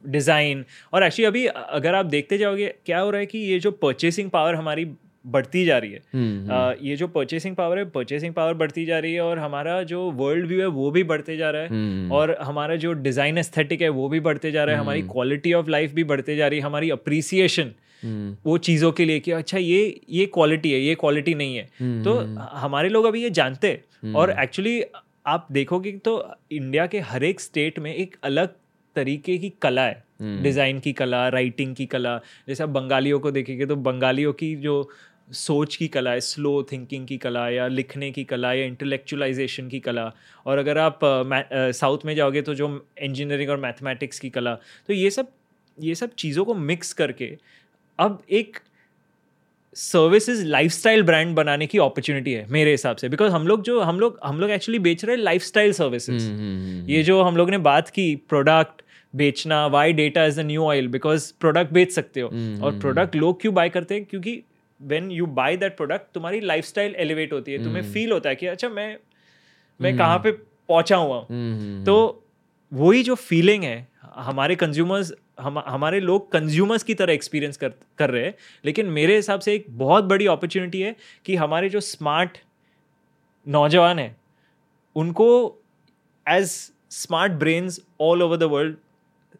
डिज़ाइन और एक्चुअली अभी अगर आप देखते जाओगे क्या हो रहा है कि ये जो परचेसिंग पावर हमारी बढ़ती जा रही है। हम्म, ये जो परचेसिंग पावर है परचेसिंग पावर बढ़ती जा रही है और हमारा जो वर्ल्ड व्यू है वो भी बढ़ते जा रहा है। हम्म, और हमारा जो डिज़ाइन एस्थेटिक है वो भी बढ़ते जा रहा है। हमारी हम्म। क्वालिटी ऑफ़ लाइफ भी बढ़ते जा रही है। हमारी अप्रिसिएशन हम्म, वो चीज़ों के लिए कि अच्छा ये ये क्वालिटी है ये क्वालिटी नहीं है। हम्म, तो हम्म, हमारे लोग अभी ये जानते हैं। और हम्म। एक्चुअली आप देखोगे तो इंडिया के हर एक स्टेट में एक अलग तरीके की कला है। हम्म, डिज़ाइन की कला राइटिंग की कला। जैसे आप बंगालियों को देखेंगे तो बंगालियों की जो सोच की कला है स्लो थिंकिंग की कला या लिखने की कला या इंटेलेक्चुअलाइजेशन की कला। और अगर आप साउथ में जाओगे तो जो इंजीनियरिंग और मैथमेटिक्स की कला तो ये सब ये सब चीज़ों को मिक्स करके अब एक सर्विसेज़ लाइफस्टाइल ब्रांड बनाने की अपॉर्चुनिटी है मेरे हिसाब से। बिकॉज़ हम लोग जो हम लोग हम लोग एक्चुअली बेच रहे हैं लाइफस्टाइल सर्विसेज़ हम्म, हम्म, ये जो हम लोग ने बात की प्रोडक्ट बेचना why data is the new oil because product बेच सकते हो। हम्म, और हम्म, प्रोडक्ट लोग क्यों बाय करते हैं? क्योंकि when you buy that product तुम्हारी लाइफस्टाइल एलिवेट होती है तुम्हें। फील होता है कि अच्छा मैं मैं हम्म। कहाँ पे पहुँचा हुआ हूँ हम्म, तो वही जो फीलिंग है हमारे कंज्यूमर्स हम हमारे लोग कंज्यूमर्स की तरह एक्सपीरियंस कर कर रहे हैं लेकिन मेरे हिसाब से एक बहुत बड़ी अपॉर्चुनिटी है कि हमारे जो स्मार्ट नौजवान हैं उनको as smart brains all over the world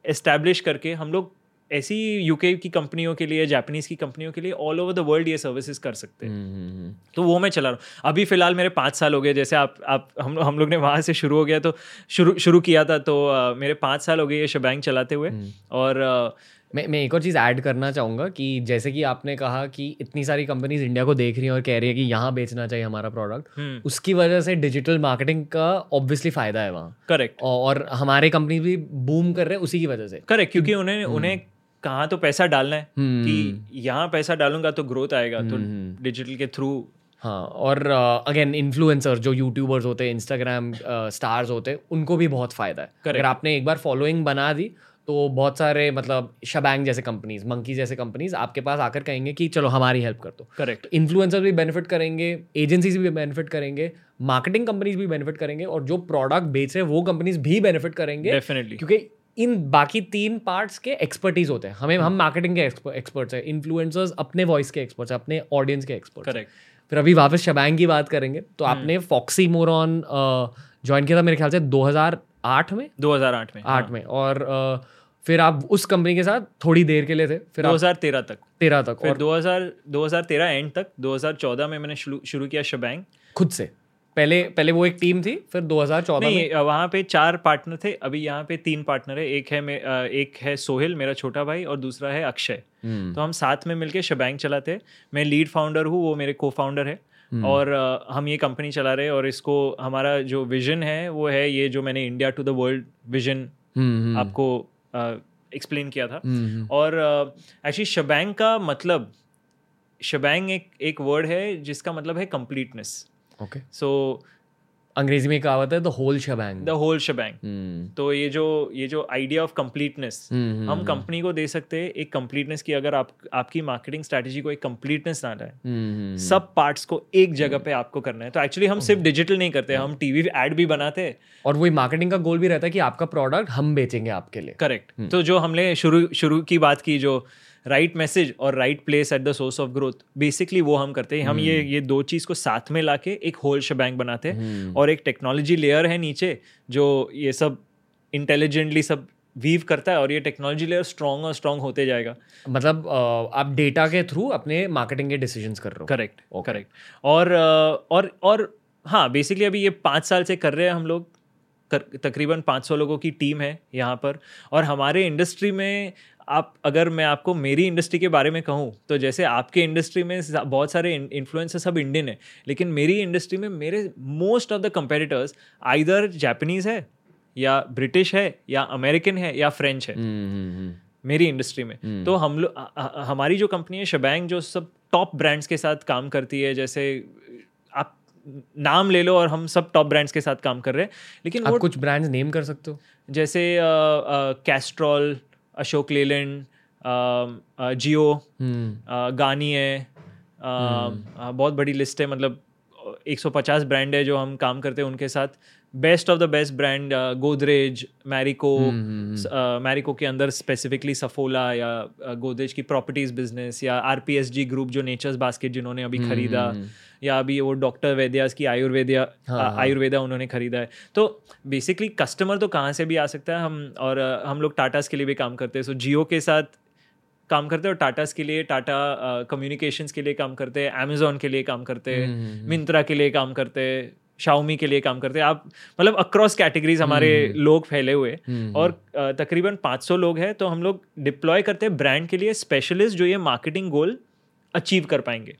establish करके हम लोग ऐसी यूके की कंपनियों के लिए जापानीज की कंपनियों के लिए ऑल ओवर द वर्ल्ड ये सर्विसेज़ कर सकते हैं। हम्म, हम्म, हम्म, तो वो मैं चला रहा हूँ। अभी फ़िलहाल मेरे पाँच साल हो गए जैसे आप आप हम हम लोग ने वहाँ से शुरू हो गया तो शुरू शुरू किया था तो अ, मेरे पाँच साल हो गए ये शबैंग चलाते हुए। और अ, मैं मैं एक और चीज़ ऐड करना चाहूँगा कि जैसे कि आपने कहा कि इतनी सारी कंपनीज़ इंडिया को देख रही हैं और कह रही है कि यहाँ बेचना चाहिए हमारा प्रोडक्ट उसकी वजह से डिजिटल मार्केटिंग का ऑब्वियसली फ़ायदा है वहाँ। करेक्ट और हमारे कंपनी भी बूम कर रहे हैं उसी की वजह से। करेक्ट क्योंकि उन्हें उन्हें कहाँ तो पैसा डालना है? हम्म, कि यहाँ पैसा डालूँगा तो ग्रोथ आएगा तो हम्म, डिजिटल के थ्रू हाँ और अगेन uh, इन्फ्लुएंसर जो यूट्यूबर्स होते हैं इंस्टाग्राम स्टार्स होते हैं उनको भी बहुत फ़ायदा है। Correct. अगर आपने एक बार फॉलोइंग बना दी तो बहुत सारे मतलब शबैंग जैसे कंपनीज़ मंकी जैसे कंपनीज़ आपके पास आकर कहेंगे कि चलो हमारी हेल्प कर दो। करेक्ट इन्फ्लुएंसर भी बेनिफिट करेंगे एजेंसीज भी बेनिफिट करेंगे मार्केटिंग कंपनीज़ भी बेनिफिट करेंगे और जो प्रोडक्ट बेच रहे हैं वो कंपनीज़ भी बेनिफिट करेंगे। डेफिनेटली क्योंकि इन बाकी तीन पार्ट्स के एक्सपर्टीज होते हैं। हमें हम मार्केटिंग के एक्सपर्ट्स हैं इन्फ्लुएंसर्स अपने वॉइस के एक्सपर्ट्स हैं अपने ऑडियंस के एक्सपर्ट्स करेक्ट फिर अभी वापस शबैंग की बात करेंगे तो हम्म। आपने फॉक्सी मोरॉन ज्वाइन किया था मेरे ख्याल से 2008 में 2008 में? हाँ। आठ में और फिर आप उस कंपनी के साथ थोड़ी देर के लिए थे फिर आप 2013 तक। तेरह तक फिर और 2000 2013 एंड तक 2014 में मैंने शुरू किया शबैंग खुद से। पहले पहले वो एक टीम थी फिर 2014 में वहाँ पे चार पार्टनर थे अभी यहाँ पे तीन पार्टनर है एक है मे- एक है सोहेल मेरा छोटा भाई और दूसरा है अक्षय। हम्म, तो हम साथ में मिलके शबैंग चलाते मैं लीड फाउंडर हूँ वो मेरे को फाउंडर है और हम ये कंपनी चला रहे हैं और इसको हमारा जो विजन है वो है ये जो मैंने India to the world vision आपको एक्सप्लेन किया था। हम्म, हम्म, और एक्चुअली शबैंग का मतलब शबैंग एक एक वर्ड है जिसका मतलब है कंप्लीटनेस ओके सो अंग्रेज़ी में कहावत है the whole shebang the whole shebang तो ये जो ये जो आइडिया ऑफ़ कंप्लीटनेस हम कंपनी को दे सकते हैं एक कंप्लीटनेस की अगर आप आपकी मार्केटिंग स्ट्रैटेजी को एक कंप्लीटनेस ना लाए। हम्म, सब पार्ट्स को एक जगह पे आपको करना है। तो एक्चुअली हम सिर्फ़ डिजिटल नहीं करते हम टीवी एड भी बनाते हैं। और वही मार्केटिंग का गोल भी रहता है कि आपका प्रोडक्ट हम बेचेंगे आपके लिए। करेक्ट तो जो हमने शुरू शुरू की बात की जो राइट मैसेज और right place at the source of growth basically वो हम करते हैं। हम ये ये दो चीज़ को साथ में लाके एक होल शबैंक बनाते हैं। और एक टेक्नोलॉजी लेयर है नीचे जो ये सब इंटेलिजेंटली सब वीव करता है और ये टेक्नोलॉजी लेयर स्ट्रॉन्ग और स्ट्रॉन्ग होते जाएगा। मतलब आप डेटा के थ्रू अपने मार्केटिंग के डिसीज़न कर रहे हो। करेक्ट करेक्ट और और और हाँ बेसिकली अभी ये पाँच साल से कर रहे हैं हम लोग। कर- तकरीबन 500 लोगों की टीम है यहाँ पर। और हमारे इंडस्ट्री में आप अगर मैं आपको मेरी इंडस्ट्री के बारे में कहूँ तो जैसे आपके इंडस्ट्री में बहुत सारे इन्फ्लुएंसर सब इंडियन है लेकिन मेरी इंडस्ट्री में मेरे most of the competitors either Japanese है या ब्रिटिश है या अमेरिकन है या फ्रेंच है. हम्म, हम्म, हम्म, मेरी इंडस्ट्री में. तो हम लोग हमारी जो कंपनी है शबैंग जो सब टॉप ब्रांड्स के साथ काम करती है जैसे आप नाम ले लो और हम सब टॉप ब्रांड्स के साथ काम कर रहे हैं लेकिन आप कुछ ब्रांड्स नेम कर सकते हो? जैसे कैस्ट्रॉल अशोक लेलैंड जियो हम्म, गानी है अ, बहुत बड़ी लिस्ट है मतलब 150 ब्रांड है जो हम काम करते हैं उनके साथ। Best of the best brand Godrej Marico Marico के अंदर स्पेसिफिकली सफोला या गोदरेज की प्रॉपर्टीज़ बिज़नेस या R P S G group जो नेचर्स बास्केट जिन्होंने अभी खरीदा या अभी वो डॉक्टर वैद्यास की आयुर्वेदिया आयुर्वेदा उन्होंने खरीदा है। तो बेसिकली कस्टमर तो कहाँ से भी आ सकता है हम और हम लोग टाटास के लिए भी काम करते हैं। सो जियो के साथ काम करते हैं और टाटास के लिए टाटा कम्युनिकेशंस के लिए काम करते हैं अमेजोन के लिए काम करते हैं मिंत्रा के लिए काम करते हैं। शाओमी के लिए काम करते हैं। आप मतलब अक्रॉस कैटेगरीज हमारे लोग फैले हुए हैं। और तकरीबन 500 लोग हैं तो हम लोग डिप्लॉय करते हैं ब्रांड के लिए स्पेशलिस्ट जो ये मार्केटिंग गोल अचीव कर पाएँगे।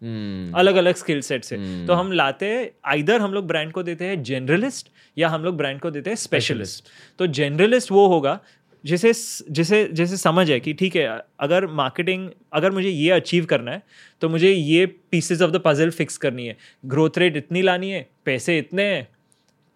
अलग अलग स्किल सेट से। तो हम लाते हैं आइधर हम लोग ब्रांड को देते हैं जनरलिस्ट या हम लोग ब्रांड को देते हैं स्पेशलिस्ट तो जनरलिस्ट वो होगा जिसे जिसे जैसे समझ है कि ठीक है अगर मार्केटिंग अगर मुझे ये अचीव करना है तो मुझे ये pieces of the puzzle fix करनी है। ग्रोथ रेट इतनी लानी है पैसे इतने हैं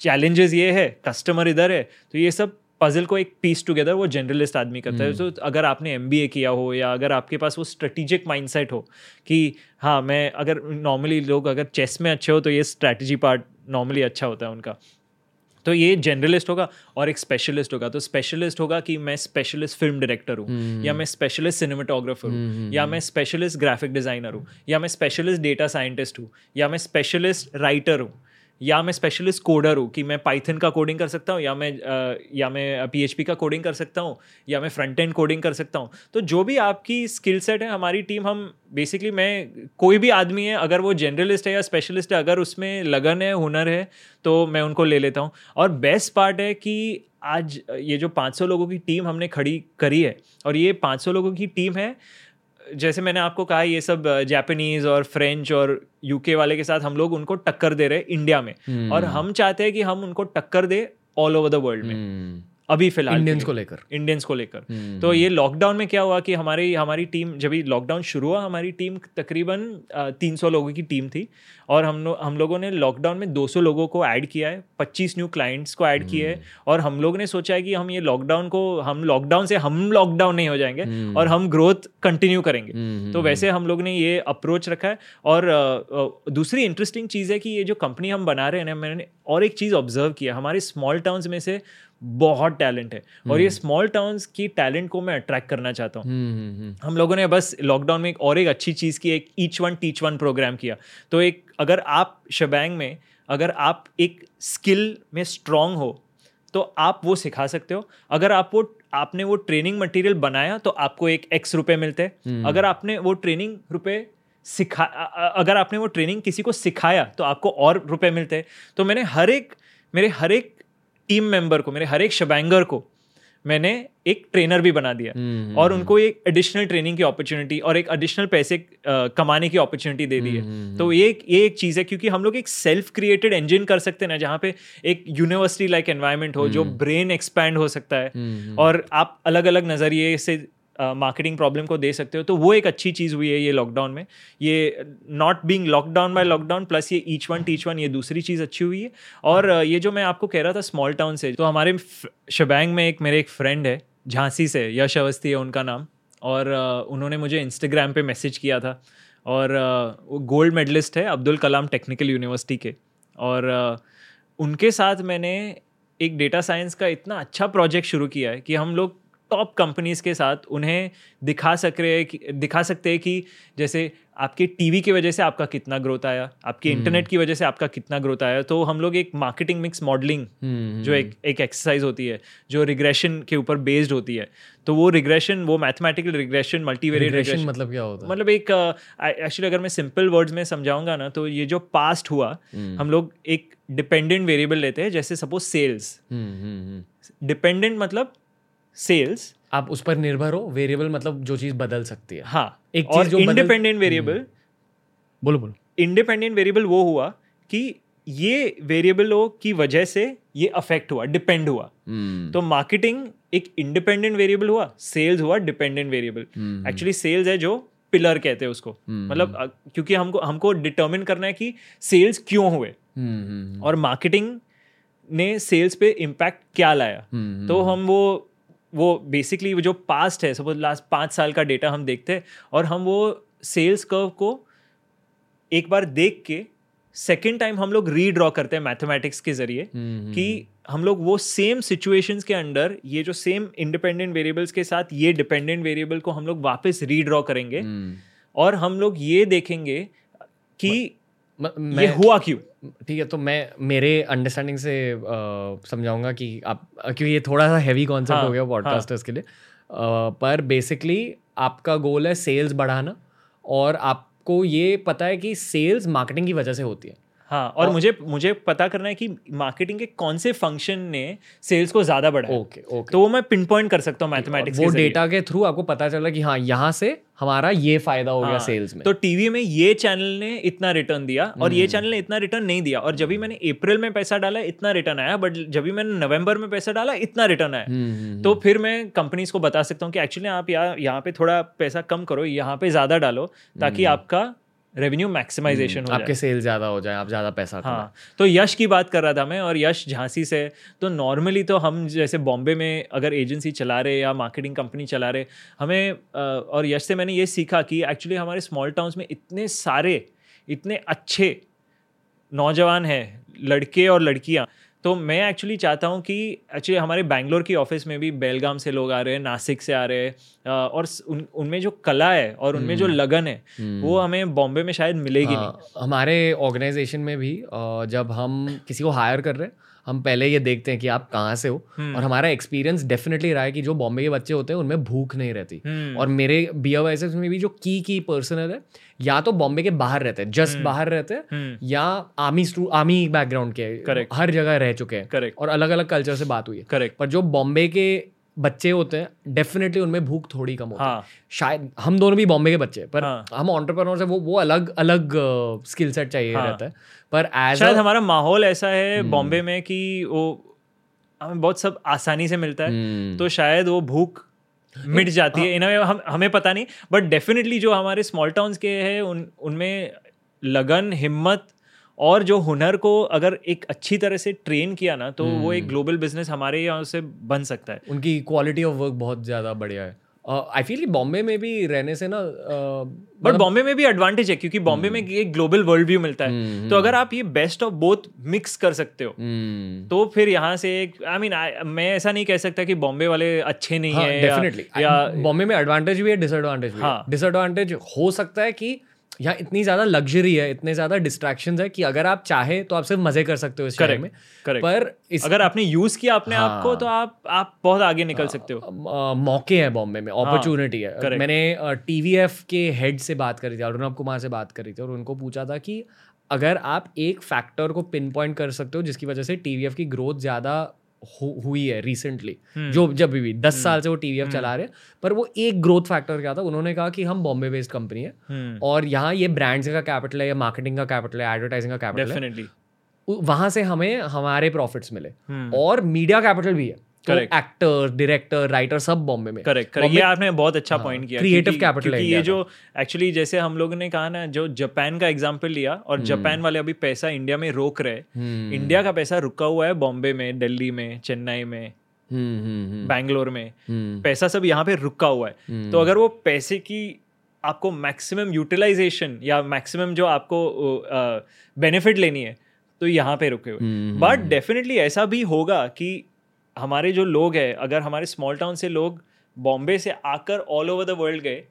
चैलेंजेस ये है कस्टमर इधर है तो ये सब पजल को एक पीस टुगेदर वो जनरलिस्ट आदमी करता है। तो अगर आपने एमबीए किया हो या अगर आपके पास वो स्ट्रेटेजिक माइंडसेट हो कि हाँ मैं अगर नॉर्मली लोग अगर चेस में अच्छे हो तो ये स्ट्रैटेजी पार्ट नॉर्मली अच्छा होता है उनका। तो ये जनरलिस्ट होगा और एक स्पेशलिस्ट होगा। तो स्पेशलिस्ट होगा कि मैं स्पेशलिस्ट फ़िल्म डायरेक्टर हूँ या मैं स्पेशलिस्ट सिनेमाटोग्राफर हूँ या मैं स्पेशलिस्ट ग्राफिक डिज़ाइनर हूँ या मैं स्पेशलिस्ट डेटा साइंटिस्ट हूँ या मैं स्पेशलिस्ट राइटर हूँ। या मैं स्पेशलिस्ट कोडर हूँ कि मैं पाइथन का कोडिंग कर सकता हूँ, या मैं या मैं पीएचपी का कोडिंग कर सकता हूँ, या मैं फ्रंट एंड कोडिंग कर सकता हूँ। तो जो भी आपकी स्किल सेट है, हमारी टीम हम बेसिकली मैं, कोई भी आदमी है, अगर वो जनरलिस्ट है या स्पेशलिस्ट है, अगर उसमें लगन है, हुनर है तो मैं उनको ले लेता हूँ। और बेस्ट पार्ट है कि आज ये जो 500 लोगों की टीम हमने खड़ी करी है, और ये 500 लोगों की टीम है जैसे मैंने आपको कहा ये सब जापानीज और फ्रेंच और यूके वाले के साथ हम लोग उनको टक्कर दे रहे इंडिया में। और हम चाहते हैं कि हम उनको टक्कर दे ऑल ओवर द वर्ल्ड में। हम्म, अभी फ़िलहाल इंडियंस को लेकर। इंडियंस को लेकर। हम्म, तो ये लॉकडाउन में क्या हुआ कि हमारी हमारी टीम जब लॉकडाउन शुरू हुआ हमारी टीम तकरीबन तीन सौ लोगों की टीम थी और हम लोग हम लोगों ने लॉकडाउन में 200 लोगों को ऐड किया है 25 न्यू क्लाइंट्स को ऐड किए है हम्म। और हम लोग ने सोचा है कि हम ये लॉकडाउन को हम लॉकडाउन से हम लॉकडाउन नहीं हो जाएँगे और हम ग्रोथ कंटिन्यू करेंगे। हम्म, तो वैसे हम लोग ने ये अप्रोच रखा है और दूसरी इंटरेस्टिंग चीज़ है कि ये जो कंपनी हम बना रहे हैं ना मैंने और एक चीज़ ऑब्ज़र्व किया हमारे स्मॉल टाउन्स में से बहुत टैलेंट है। और ये स्मॉल टाउन्स की टैलेंट को मैं अट्रैक्ट करना चाहता हूँ। हम्म, हम्म, हम्म, हम लोगों ने बस लॉकडाउन में एक और एक अच्छी चीज़ की एक each one teach one program किया। तो एक अगर आप शबैंग में अगर आप एक स्किल में स्ट्रांग हो तो आप वो सिखा सकते हो। अगर आप वो आपने वो ट्रेनिंग मटेरियल बनाया तो आपको एक एक्स रुपए मिलते हैं। अगर आपने वो ट्रेनिंग रुपए सिखा अगर आपने वो ट्रेनिंग किसी को सिखाया तो आपको और रुपए मिलते हैं। तो मैंने हर एक मेरे हर एक टीम मेंबर को मेरे हर एक शबैंगर को मैंने एक ट्रेनर भी बना दिया। हम्म, और उनको एक एडिशनल ट्रेनिंग की अपॉर्चुनिटी और एक एडिशनल पैसे कमाने की अपॉर्चुनिटी दे दी है। तो ये एक ये एक चीज़ है क्योंकि हम लोग एक सेल्फ क्रिएटेड इंजन कर सकते हैं ना जहाँ पे एक यूनिवर्सिटी लाइक एनवायरनमेंट हो जो ब्रेन एक्सपैंड हो सकता है। और आप अलग अलग नज़रिए से मार्केटिंग प्रॉब्लम को दे सकते हो तो वो एक अच्छी चीज़ हुई है ये लॉकडाउन में। ये not being lockdown by lockdown plus ये ईच वन टीच वन ये दूसरी चीज़ अच्छी हुई है। और ये जो मैं आपको कह रहा था स्मॉल टाउन से तो हमारे शबैंग में एक, मेरे एक फ्रेंड है, झांसी से, यश अवस्थी है उनका नाम। और उन्होंने मुझे इंस्टाग्राम पे मैसेज किया था। और वो गोल्ड मेडलिस्ट है, अब्दुल कलाम टेक्निकल यूनिवर्सिटी के। और उनके साथ मैंने एक डेटा साइंस का इतना अच्छा प्रोजेक्ट शुरू किया है कि हम लोग टॉप कंपनीज़ के साथ उन्हें दिखा सक रहे हैं कि दिखा सकते हैं कि जैसे आपके टीवी की वजह से आपका कितना ग्रोथ आया आपके इंटरनेट की वजह से आपका कितना ग्रोथ आया तो हम लोग एक मार्केटिंग मिक्स मॉडलिंग हम्म, जो एक एक एक्सरसाइज होती है जो रिग्रेशन के ऊपर बेस्ड होती है। तो वो रिग्रेशन वो मैथमेटिकल रिग्रेशन मल्टीवेरिएट रिग्रेशन मतलब क्या होता है? मतलब एक एक्चुअली uh, अगर मैं सिंपल वर्ड्स में समझाऊँगा ना तो ये जो पास्ट हुआ हम लोग एक डिपेंडेंट वेरिएबल लेते हैं जैसे सपोज़ सेल्स हम्म, हम्म, हम्म। डिपेंडेंट मतलब सेल्स आप उस पर निर्भर हो वेरिएबल मतलब जो चीज़ बदल सकती है। हाँ एक और चीज़ जो इंडिपेंडेंट वेरिएबल बोलो बोलो। इंडिपेंडेंट वेरिएबल वो हुआ कि ये वेरिएबलों की वजह से ये अफेक्ट हुआ डिपेंड हुआ। हम्म, तो मार्केटिंग एक इंडिपेंडेंट वेरिएबल हुआ सेल्स हुआ dependent variable hmm, actually sales है जो पिलर कहते हैं उसको। हम्म, मतलब क्योंकि हमको हमको डिटर्मिन करना है कि सेल्स क्यों हुए। हम्म, हम्म, और मार्केटिंग ने सेल्स पे इम्पैक्ट क्या लाया। हम्म, तो हम वो वो बेसिकली वो जो पास्ट है सपोज़ लास्ट पाँच साल का डेटा हम देखते हैं और हम वो सेल्स कर्व को एक बार देख के सेकेंड टाइम हम लोग रीड्रॉ करते हैं मैथमेटिक्स के ज़रिए हम्म, कि हम लोग वो सेम सिचुएशंस के अंडर ये जो सेम इंडिपेंडेंट वेरिएबल्स के साथ ये डिपेंडेंट वेरिएबल को हम लोग वापस रीड्रॉ करेंगे हम्म। और हम लोग ये देखेंगे कि म- ये मैं हुआ क्यों ठीक है तो मैं मेरे अंडरस्टैंडिंग से समझाऊँगा कि आप क्योंकि ये थोड़ा सा हैवी कॉन्सेप्ट हाँ, हो गया पॉडकास्टर्स के लिए। आ, पर बेसिकली आपका गोल है सेल्स बढ़ाना और आपको ये पता है कि सेल्स मार्केटिंग की वजह से होती है। हाँ और और मुझे मुझे पता करना है कि मार्केटिंग के कौन से फ़ंक्शन ने सेल्स को ज़्यादा बढ़ाया। ओके ओके तो वो मैं पिन पॉइंट कर सकता हूँ मैथमेटिक्स वो डेटा के थ्रू आपको पता चला कि हाँ यहाँ से हमारा ये फ़ायदा हो हाँ, गया सेल्स में। तो टीवी में ये चैनल ने इतना रिटर्न दिया और। ये चैनल ने इतना रिटर्न नहीं दिया। और जब भी मैंने अप्रैल में पैसा डाला इतना रिटर्न आया बट जब भी मैंने नवंबर में पैसा डाला इतना रिटर्न आया। हम्म, हम्म, तो फिर मैं कंपनीज़ को बता सकता हूँ कि एक्चुअली आप यहाँ यहाँ पे थोड़ा पैसा कम करो यहाँ पे ज़्यादा डालो ताकि आपका रेवेन्यू मैक्सिमाइजेशन हो हम्म। आपके सेल ज़्यादा हो जाए आप ज़्यादा पैसा हाँ तो यश की बात कर रहा था मैं और यश झांसी से तो नॉर्मली तो हम जैसे बॉम्बे में अगर एजेंसी चला रहे या मार्केटिंग कंपनी चला रहे हमें और यश से मैंने ये सीखा कि एक्चुअली हमारे स्मॉल टाउन्स में इतने सारे इतने अच्छे नौजवान हैं लड़के और लड़कियाँ तो मैं एक्चुअली चाहता हूँ कि एक्चुअली हमारे बैंगलोर की ऑफ़िस में भी बेलगाम से लोग आ रहे हैं नासिक से आ रहे हैं और उन उनमें जो कला है और उनमें जो लगन है वो हमें बॉम्बे में शायद मिलेगी नहीं। हाँ, हमारे ऑर्गेनाइजेशन में भी जब हम किसी को हायर कर रहे हैं हम पहले ये देखते हैं कि आप कहाँ से हो। और हमारा एक्सपीरियंस डेफिनेटली रहा है कि जो बॉम्बे के बच्चे होते हैं उनमें भूख नहीं रहती। हम्म। और मेरे बी में भी जो की की पर्सनल है या तो बॉम्बे के बाहर रहते हैं जस्ट बाहर रहते हैं हम्म। या आर्मी आर्मी बैकग्राउंड के Correct. हर जगह रह चुके हैं। करेक्ट और अलग अलग कल्चर से बात हुई है। करेक्ट पर जो बॉम्बे के बच्चे होते हैं डेफिनेटली उनमें भूख थोड़ी कम होती है हाँ शायद हम दोनों भी बॉम्बे के बच्चे हैं, पर हाँ। हम ऑन्टरप्रनोर से वो वो अलग अलग स्किल सेट चाहिए हाँ। रहता है पर एज शायद हमारा माहौल ऐसा है हम्म। बॉम्बे में कि वो हमें बहुत सब आसानी से मिलता है हम्म। तो शायद वो भूख मिट जाती हाँ. है इन हम हमें पता नहीं बट डेफिनेटली जो हमारे स्मॉल टाउन्स के हैं उन उनमें लगन हिम्मत और जो हुनर को अगर एक अच्छी तरह से ट्रेन किया ना तो वो एक ग्लोबल बिज़नेस हमारे यहाँ से बन सकता है। उनकी क्वालिटी ऑफ़ वर्क बहुत ज़्यादा बढ़िया है। आई फील कि बॉम्बे में भी रहने से ना बट बॉम्बे में भी एडवांटेज है क्योंकि बॉम्बे में एक ग्लोबल वर्ल्ड व्यू मिलता है। तो अगर आप ये बेस्ट ऑफ़ बोथ मिक्स कर सकते हो हम्म, तो फिर यहाँ से एक आई मीन मैं ऐसा नहीं कह सकता कि बॉम्बे वाले अच्छे नहीं हाँ है डेफिनेटली या बॉम्बे में एडवांटेज भी है डिसएडवांटेज भी हाँ। डिसएडवांटेज हो सकता है कि यहाँ इतनी ज़्यादा लग्जरी है इतने ज़्यादा डिस्ट्रैक्शन है कि अगर आप चाहे तो आप सिर्फ़ मज़े कर सकते हो इस शहर Correct, में correct. पर इस अगर आपने यूज़ किया अपने आप को हाँ। तो आप आप बहुत आगे निकल हाँ, सकते हो मौके हैं बॉम्बे में अपॉर्चुनिटी हाँ, है correct. मैंने टीवीएफ के हेड से बात करी थी अर्णव कुमार से बात करी थी और उनको पूछा था कि अगर आप एक फैक्टर को पिन पॉइंट कर सकते हो जिसकी वजह से टीवीएफ की ग्रोथ ज़्यादा हु- हुई है रिसेंटली हम्म। जो जब भी दस साल से वो टीवीएफ चला रहे हैं पर वो एक ग्रोथ फैक्टर क्या था उन्होंने कहा कि हम बॉम्बे बेस्ड कंपनी है हम्म और यहाँ ये ब्रांड्स का कैपिटल है या मार्केटिंग का कैपिटल है एडवर्टाइजिंग का कैपिटल है वहाँ से हमें हमारे प्रॉफिट्स मिले हम्म। और मीडिया कैपिटल भी है. एक्टर डायरेक्टर राइटर सब बॉम्बे में। करेक्ट करेक्ट ये आपने बहुत अच्छा हाँ, पॉइंट किया है क्योंकि इंडिया ये जो एक्चुअली जैसे हम लोगों ने कहा ना जो जापान का एग्जांपल लिया हम्म। और जापान वाले अभी पैसा इंडिया में रोक रहे इंडिया का पैसा रुका हुआ है बॉम्बे में दिल्ली में चेन्नई में हम्म, हम्म, हम्म, बैंगलोर में। हम्म, पैसा सब यहाँ पे रुका हुआ है। तो अगर वो पैसे की आपको मैक्सिमम यूटिलाइजेशन या मैक्सिमम जो आपको बेनिफिट लेनी है तो यहाँ पे रुके हुए। हम्म, बट डेफिनेटली ऐसा भी होगा कि हमारे जो लोग हैं अगर हमारे स्मॉल टाउन से लोग बॉम्बे से आकर ऑल ओवर द वर्ल्ड गए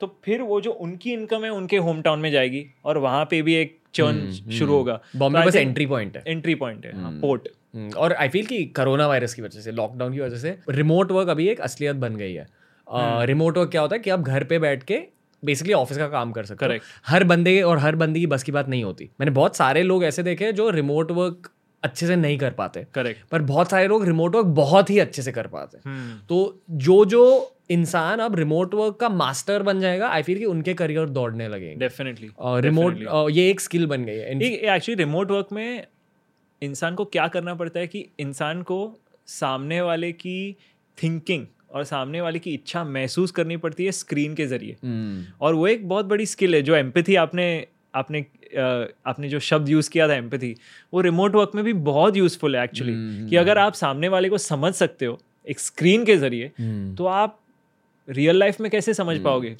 तो फिर वो जो उनकी इनकम है उनके होम टाउन में जाएगी और वहाँ पे भी एक चर्न शुरू होगा। हम्म, बॉम्बे बस एंट्री पॉइंट है। एंट्री पॉइंट है पोर्ट हम्म, और आई फील कि कोरोना वायरस की वजह से लॉकडाउन की वजह से रिमोट वर्क अभी एक असलियत बन गई है। हम्म। रिमोट वर्क क्या होता है कि आप घर पे बैठ के बेसिकली ऑफ़िस का काम कर सकते हो। हर बंदे और हर बंदी की बस की बात नहीं होती। मैंने बहुत सारे लोग ऐसे देखे हैं जो रिमोट वर्क अच्छे से नहीं कर पाते। करेक्ट पर बहुत सारे लोग रिमोट वर्क बहुत ही अच्छे से कर पाते। हम्म। तो जो जो इंसान अब रिमोट वर्क का मास्टर बन जाएगा आई फील कि उनके करियर दौड़ने लगेंगे। डेफिनेटली रिमोट ये एक स्किल बन गई है। एक्चुअली रिमोट वर्क में इंसान को क्या करना पड़ता है कि इंसान को सामने वाले की थिंकिंग और सामने वाले की इच्छा महसूस करनी पड़ती है स्क्रीन के ज़रिए। हम्म, और वो एक बहुत बड़ी स्किल है जो एम्पथी आपने आपने आपने जो शब्द यूज़ किया था एम्पथी वो रिमोट वर्क में भी बहुत यूजफुल है एक्चुअली कि अगर आप सामने वाले को समझ सकते हो एक स्क्रीन के ज़रिए हम्म। तो आप रियल लाइफ में कैसे समझ पाओगे?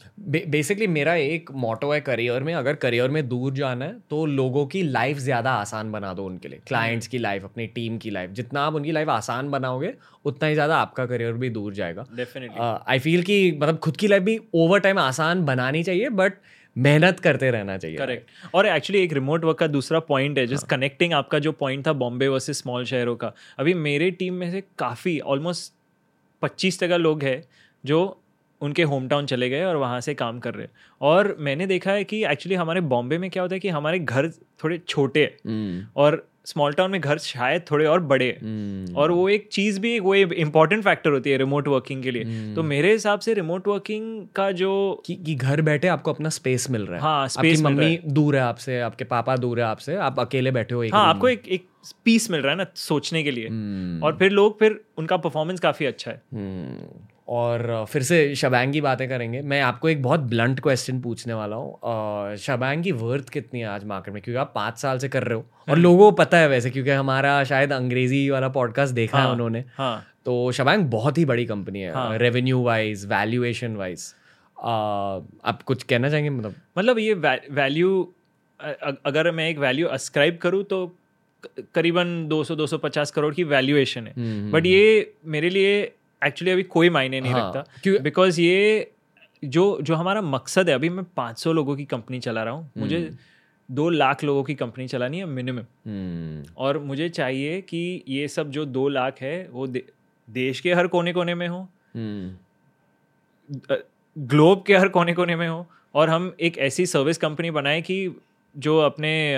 बेसिकली मेरा एक मोटो है करियर में अगर करियर में दूर जाना है तो लोगों की लाइफ ज़्यादा आसान बना दो उनके लिए। क्लाइंट्स की लाइफ अपनी टीम की लाइफ जितना आप उनकी लाइफ आसान बनाओगे उतना ही ज़्यादा आपका करियर भी दूर जाएगा। डेफिनेटली आई फील कि मतलब खुद की लाइफ भी ओवर टाइम आसान बनानी चाहिए बट मेहनत करते रहना चाहिए। करेक्ट और एक्चुअली एक रिमोट वर्क का दूसरा पॉइंट है जस्ट कनेक्टिंग आपका जो पॉइंट था बॉम्बे वर्सेस स्मॉल शहरों का। अभी मेरे टीम में से काफ़ी ऑलमोस्ट पच्चीस तक लोग हैं जो उनके होम टाउन चले गए और वहाँ से काम कर रहे हैं। और मैंने देखा है कि एक्चुअली हमारे बॉम्बे में क्या होता है कि हमारे घर थोड़े छोटे हैं। हम्म, और स्मॉल टाउन में घर शायद थोड़े और बड़े। हम्म, और वो एक चीज़ भी एक वो इंपॉर्टेंट फैक्टर होती है रिमोट वर्किंग के लिए। हम्म। तो मेरे हिसाब से रिमोट वर्किंग का जो कि, कि घर बैठे आपको अपना स्पेस मिल रहा है। हाँ, मिल मम्मी दूर है आपसे आपके पापा दूर है आपसे आप अकेले बैठे हो एक हाँ आपको एक एक पीस मिल रहा है ना सोचने के लिए। हम्म, और फिर लोग फिर उनका परफॉर्मेंस काफ़ी अच्छा है। हम्म, और फिर से शबैंग की बातें करेंगे। मैं आपको एक बहुत ब्लंट क्वेश्चन पूछने वाला हूँ। शबैंग की वर्थ कितनी है आज मार्केट में? क्योंकि आप पाँच साल से कर रहे हो। हम्म। और लोगों को पता है वैसे क्योंकि हमारा शायद अंग्रेज़ी वाला पॉडकास्ट देखा हाँ, है हाँ, उन्होंने। हाँ। तो शबैंग बहुत ही बड़ी कंपनी है। हाँ। रेवेन्यू वाइज वैल्यूएशन वाइज आप कुछ कहना चाहेंगे? मतलब मतलब ये वैल्यू अगर मैं एक वैल्यू अस्क्राइब करूँ तो करीबन 200-250 करोड़ की वैल्यूएशन है। हम्म, बट ये मेरे लिए एक्चुअली अभी कोई मायने नहीं हाँ, रखता। क्यों- बिकॉज़ ये जो जो हमारा मकसद है अभी मैं 500 लोगों की कंपनी चला रहा हूँ। मुझे दो लाख लोगों की कंपनी चलानी है मिनिमम हम्म, और मुझे चाहिए कि ये सब जो दो लाख है वो दे, देश के हर कोने कोने में हो। हम्म, ग्लोब के हर कोने कोने में हो। और हम एक ऐसी सर्विस कंपनी बनाए कि जो अपने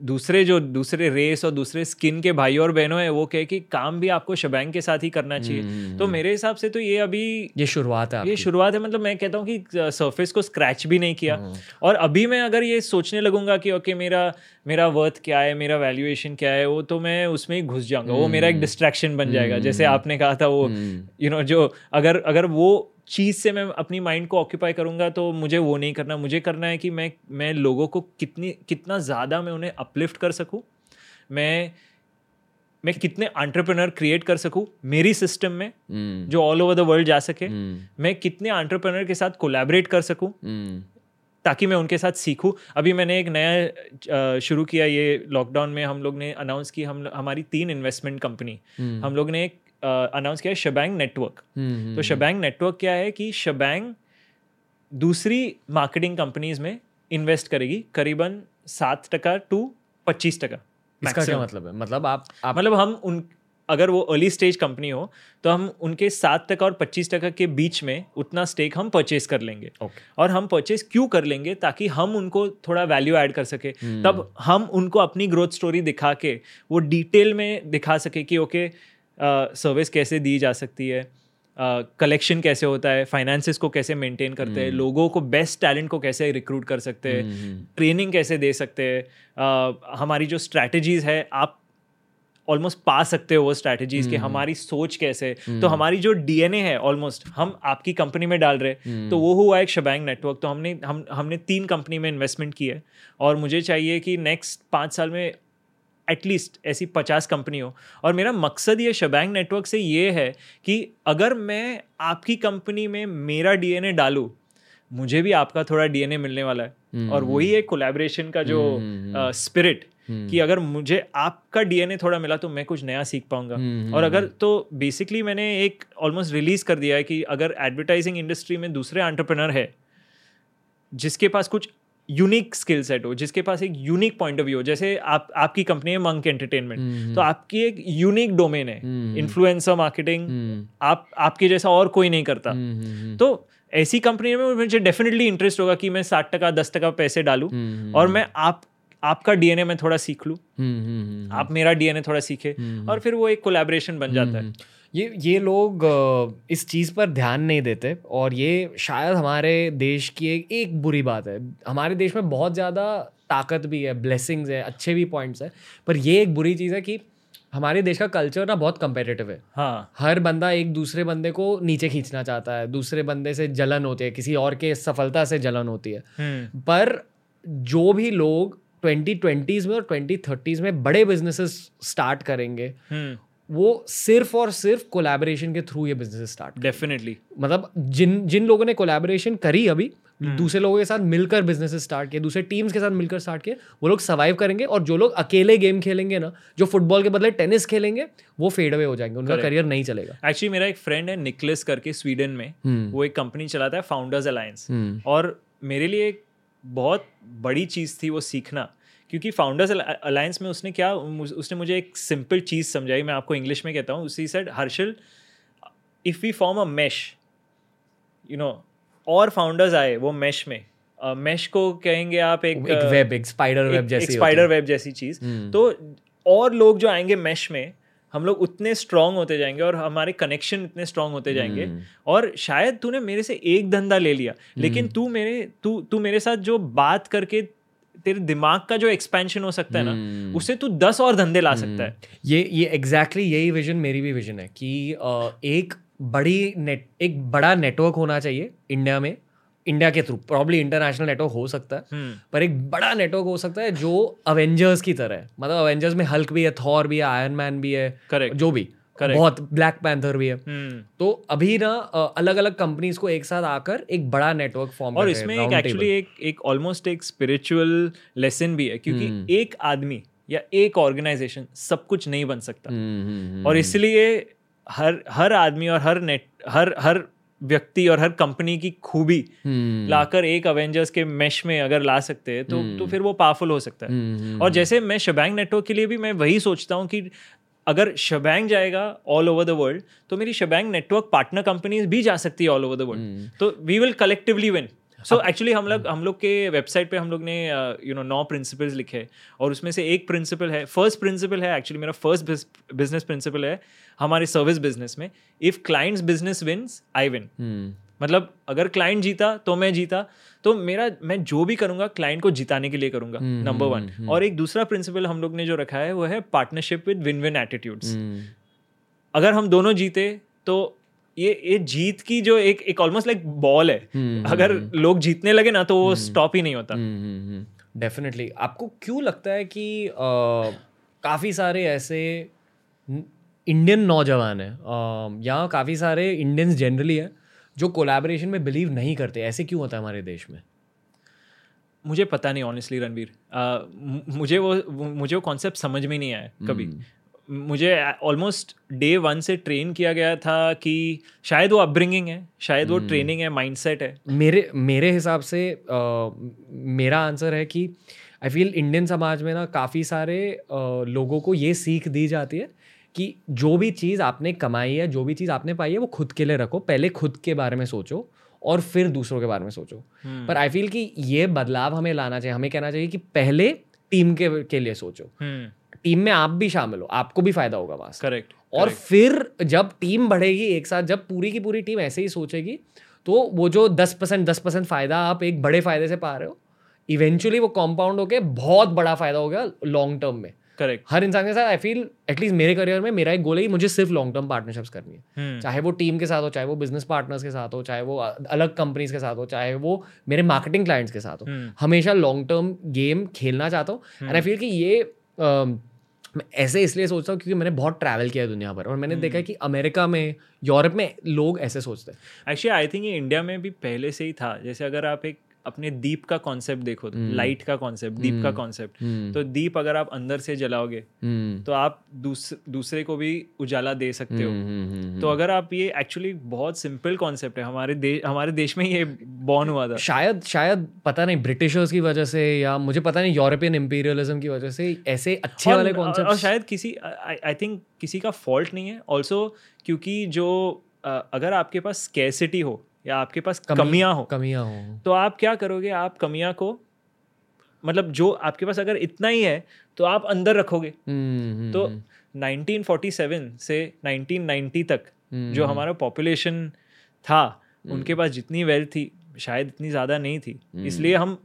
दूसरे जो दूसरे रेस और दूसरे स्किन के भाई और बहनों है वो कहे कि काम भी आपको शबैंग के साथ ही करना चाहिए। हम्म, तो मेरे हिसाब से तो ये अभी ये शुरुआत है ये शुरुआत है मतलब मैं कहता हूँ कि सरफेस को स्क्रैच भी नहीं किया। और अभी मैं अगर ये सोचने लगूँगा कि ओके मेरा मेरा वर्थ क्या है मेरा वैल्यूएशन क्या है वो तो मैं उसमें ही घुस जाऊँगा। वो मेरा एक डिस्ट्रैक्शन बन जाएगा। जैसे आपने कहा था वो यू नो जो अगर अगर वो चीज़ से मैं अपनी माइंड को ऑक्यूपाई करूँगा तो मुझे वो नहीं करना मुझे करना है कि मैं मैं लोगों को कितनी कितना ज़्यादा मैं उन्हें अपलिफ्ट कर सकूँ मैं मैं कितने आंट्रप्रनर क्रिएट कर सकूँ मेरी सिस्टम में mm. जो ऑल ओवर द वर्ल्ड जा सके mm. मैं कितने आंट्रप्रनर के साथ कोलैबोरेट कर सकूँ ताकि मैं उनके साथ सीखूं अभी मैंने एक नया शुरू किया ये लॉकडाउन में हम लोग ने अनाउंस की हम हमारी तीन इन्वेस्टमेंट कंपनी हम लोग ने एक अनाउंस किया है शबैंग नेटवर्क तो शबैंग नेटवर्क क्या है कि शबैंग दूसरी मार्केटिंग कंपनीज़ में इन्वेस्ट करेगी करीबन सात टका टू पच्चीस टका इसका क्या मतलब है? मतलब आप, आप मतलब हम उन अगर वो अर्ली स्टेज कंपनी हो तो हम उनके सात टका और पच्चीस टका के बीच में उतना स्टेक हम परचेज कर लेंगे। Okay. और हम परचेज क्यों कर लेंगे? ताकि हम उनको थोड़ा वैल्यू ऐड कर सके। hmm. तब हम उनको अपनी ग्रोथ स्टोरी दिखा के वो डिटेल में दिखा सके कि ओके okay, सर्विस कैसे दी जा सकती है? कलेक्शन uh, कैसे होता है? फाइनेंसिस को कैसे मेंटेन करते हैं? hmm. लोगों को बेस्ट टैलेंट को कैसे रिक्रूट कर सकते हैं? Training hmm. कैसे दे सकते हैं? uh, हमारी जो स्ट्रैटेजीज है आप ऑलमोस्ट पा सकते हो वो स्ट्रैटेजीज कि हमारी सोच कैसे तो हमारी जो डीएनए है ऑलमोस्ट हम आपकी कंपनी में डाल रहे तो वो हुआ एक शबैंग नेटवर्क तो हमने हम हमने तीन कंपनी में इन्वेस्टमेंट की है। और मुझे चाहिए कि नेक्स्ट पाँच साल में एटलीस्ट ऐसी पचास कंपनी हो। और मेरा मकसद ये शबैंग नेटवर्क से ये है कि अगर मैं आपकी कंपनी में मेरा डीएनए डालूँ मुझे भी आपका थोड़ा डीएनए मिलने वाला है। हम्म, और वही हम्म। एक कोलैबोरेशन का जो स्पिरिट हम्म, कि अगर मुझे आपका डीएनए थोड़ा मिला तो मैं कुछ नया सीख पाऊँगा। और अगर तो बेसिकली मैंने एक ऑलमोस्ट रिलीज़ कर दिया है कि अगर एडवर्टाइजिंग इंडस्ट्री में दूसरे एंटरप्रेनर है जिसके पास कुछ यूनिक स्किल सेट हो जिसके पास एक यूनिक पॉइंट ऑफ़ व्यू हो जैसे आप आपकी कंपनी है मंक एंटरटेनमेंट तो आपकी एक यूनिक डोमेन है इन्फ्लुएंसर मार्केटिंग आप आपके जैसा और कोई नहीं करता। तो ऐसी कंपनी में मुझे डेफिनेटली इंटरेस्ट होगा कि मैं साठ टका दस टका पैसे डालूं और मैं आप आपका डीएनए में थोड़ा सीख लूँ। आप मेरा डीएनए थोड़ा सीखे और फिर वो एक कोलैबोरेशन बन जाता है। ये ये लोग इस चीज़ पर ध्यान नहीं देते और ये शायद हमारे देश की एक एक बुरी बात है हमारे देश में बहुत ज़्यादा ताकत भी है ब्लेसिंग्स है अच्छे भी पॉइंट्स है पर ये एक बुरी चीज़ है कि हमारे देश का कल्चर ना बहुत कंपेटिटिव है हाँ हर बंदा एक दूसरे बंदे को नीचे खींचना चाहता है दूसरे बंदे से जलन होती है किसी और के सफलता से जलन होती है हम्म। पर जो भी लोग ट्वेंटी ट्वेंटीज में और ट्वेंटी थर्टीज में बड़े बिजनेसेस स्टार्ट करेंगे हम्म। वो सिर्फ़ और सिर्फ़ कोलैबोरेशन के थ्रू ये बिज़नेस स्टार्ट डेफिनेटली मतलब जिन जिन लोगों ने कोलैबोरेशन करी अभी hmm. दूसरे लोगों के साथ मिलकर बिज़नेस स्टार्ट किए दूसरे टीम्स के साथ मिलकर स्टार्ट किए वो लोग सर्वाइव करेंगे और जो लोग अकेले गेम खेलेंगे ना जो फुटबॉल के बदले टेनिस खेलेंगे वो फेड अवे हो जाएँगे उनका करियर नहीं चलेगा। एक्चुअली मेरा एक फ्रेंड है निकलेस करके स्वीडन में। hmm. वो एक कंपनी चलाता है फाउंडर्स अलायंस hmm. और मेरे लिए एक बहुत बड़ी चीज़ थी वो सीखना। क्योंकि फाउंडर्स अलायंस में उसने क्या उसने मुझे एक सिंपल चीज़ समझाई मैं आपको इंग्लिश में कहता हूँ उसी said Harshal if we form a mesh you know और फाउंडर्स आए वो मैश में मैश uh, को कहेंगे आप एक, वेब एक स्पाइडर वेब जैसी स्पाइडर वेब जैसी चीज़ हम्म। तो और लोग जो आएँगे मैश में हम लोग उतने स्ट्रांग होते जाएँगे और हमारे कनेक्शन इतने स्ट्रांग होते जाएँगे हम्म। और शायद तूने मेरे से एक धंधा ले लिया लेकिन हम्म। तू मेरे तू तू मेरे साथ जो बात करके तेरे दिमाग का जो एक्सपेंशन हो सकता है ना hmm. उससे तू दस और धंधे ला hmm. सकता है ये ये एग्जैक्टली exactly यही विजन मेरी भी विजन है कि एक बड़ी नेट एक बड़ा नेटवर्क होना चाहिए इंडिया में इंडिया के थ्रू प्रॉब्ली इंटरनेशनल नेटवर्क हो सकता है hmm. पर एक बड़ा नेटवर्क हो सकता है जो अवेंजर्स की तरह है मतलब अवेंजर्स में हल्क भी है थॉर भी है आयरन मैन भी है जो भी बहुत ब्लैक पैंथर भी है हम्म। तो अभी ना अलग अलग कंपनीज़ को एक साथ आकर एक बड़ा नेटवर्क फॉर्म और इसमें एक एक्चुअली एक एक ऑलमोस्ट एक स्पिरिचुअल लेसन भी है क्योंकि हम्म। एक आदमी या एक ऑर्गेनाइजेशन सब कुछ नहीं बन सकता हम्म, और इसलिए हर हर आदमी और हर नेट हर हर व्यक्ति और हर कंपनी की खूबी hmm. लाकर एक अवेंजर्स के मेश में अगर ला सकते हैं तो hmm. तो फिर वो पावरफुल हो सकता है hmm. और जैसे मैं शबैंग नेटवर्क के लिए भी मैं वही सोचता हूँ कि अगर शबैंग जाएगा ऑल ओवर द वर्ल्ड तो मेरी शबैंग नेटवर्क पार्टनर कंपनीज़ भी जा सकती है ऑल ओवर द वर्ल्ड तो we will collectively win so actually हम लोग हम लोग के वेबसाइट पे हम लोग ने यू नो नौ प्रिंसिपल्स लिखे हैं। और उसमें से एक प्रिंसिपल है फ़र्स्ट प्रिंसिपल है एक्चुअली मेरा फ़र्स्ट बिज़नेस प्रिंसिपल है हमारे सर्विस बिज़नेस में if clients business wins I win मतलब अगर क्लाइंट जीता तो मैं जीता। तो मेरा मैं जो भी करूँगा क्लाइंट को जिताने के लिए करूँगा नंबर वन और एक दूसरा प्रिंसिपल हम लोग ने जो रखा है वो है partnership with win win attitudes अगर हम दोनों जीते तो ये ये जीत की जो एक एक ऑलमोस्ट लाइक बॉल है। hmm, अगर hmm, लोग जीतने लगे ना तो वो स्टॉप ही नहीं होता। डेफिनेटली आपको क्यों लगता है कि काफ़ी सारे ऐसे इंडियन नौजवान हैं? या काफ़ी सारे इंडियंस जनरली हैं? जो कोलैबोरेशन में बिलीव नहीं करते ऐसे क्यों होता है हमारे देश में? मुझे पता नहीं ऑनेस्टली रणवीर। मुझे वो मुझे वो कॉन्सेप्ट समझ में नहीं आया कभी। मुझे ऑलमोस्ट डे वन से ट्रेन किया गया था कि शायद वो अपब्रिंगिंग है शायद वो ट्रेनिंग है माइंडसेट है। मेरे मेरे हिसाब से आ, मेरा आंसर है कि आई फील इंडियन समाज में ना काफ़ी सारे आ, लोगों को ये सीख दी जाती है कि जो भी चीज़ आपने कमाई है जो भी चीज़ आपने पाई है वो खुद के लिए रखो पहले खुद के बारे में सोचो और फिर दूसरों के बारे में सोचो hmm. पर आई फील कि ये बदलाव हमें लाना चाहिए हमें कहना चाहिए कि पहले टीम के के लिए सोचो hmm. टीम में आप भी शामिल हो आपको भी फ़ायदा होगा वहाँ करेक्ट और correct. फिर जब टीम बढ़ेगी एक साथ जब पूरी की पूरी टीम ऐसे ही सोचेगी तो वो जो दस परसेंट दस परसेंट फ़ायदा आप एक बड़े फ़ायदे से पा रहे हो इवेंचुअली वो कॉम्पाउंड होकर बहुत बड़ा फ़ायदा हो गया लॉन्ग टर्म में करेक्ट हर इंसान के साथ आई फील एटलीस्ट मेरे करियर में मेरा एक गोल है मुझे सिर्फ़ लॉन्ग टर्म पार्टनरशिप्स करनी है। Hmm. चाहे वो टीम के साथ हो चाहे वो बिज़नेस पार्टनर्स के साथ हो चाहे वो अलग कंपनीज़ के साथ हो चाहे वो मेरे मार्केटिंग क्लाइंट्स के साथ हो। Hmm. हमेशा लॉन्ग टर्म गेम खेलना चाहता हूँ। एंड आई फील कि ये मैं ऐसे इसलिए सोचता हूँ क्योंकि मैंने बहुत ट्रैवल किया है दुनिया भर और मैंने देखा है कि अमेरिका में यूरोप में लोग ऐसे सोचते हैं। एक्चुअली आई थिंक ये इंडिया में भी पहले से ही था। जैसे अगर आप एक अपने दीप का कॉन्सेप्ट देखो तो लाइट का कॉन्सेप्ट दीप का कॉन्सेप्ट तो दीप अगर आप अंदर से जलाओगे तो आप दूस, दूसरे को भी उजाला दे सकते हो। तो अगर आप ये एक्चुअली बहुत सिंपल कॉन्सेप्ट है हमारे देश हमारे देश में ये बॉर्न हुआ था। शायद शायद पता नहीं ब्रिटिशर्स की वजह से या मुझे पता नहीं यूरोपियन इंपीरियलिज्म की वजह से ऐसे अच्छे वाले कॉन्सेप्ट और शायद किसी आई थिंक किसी का फॉल्ट नहीं है। ऑल्सो क्योंकि जो अगर आपके पास स्केसिटी हो या आपके पास कमियाँ हो। कमियाँ हो। तो आप क्या करोगे? आप कमियाँ को मतलब जो आपके पास अगर इतना ही है तो आप अंदर रखोगे। हम्म, तो 1947 हम्म। से 1990 तक हम्म, जो हमारा पॉपुलेशन था उनके पास जितनी वेल्थ थी शायद इतनी ज़्यादा नहीं थी। इसलिए हम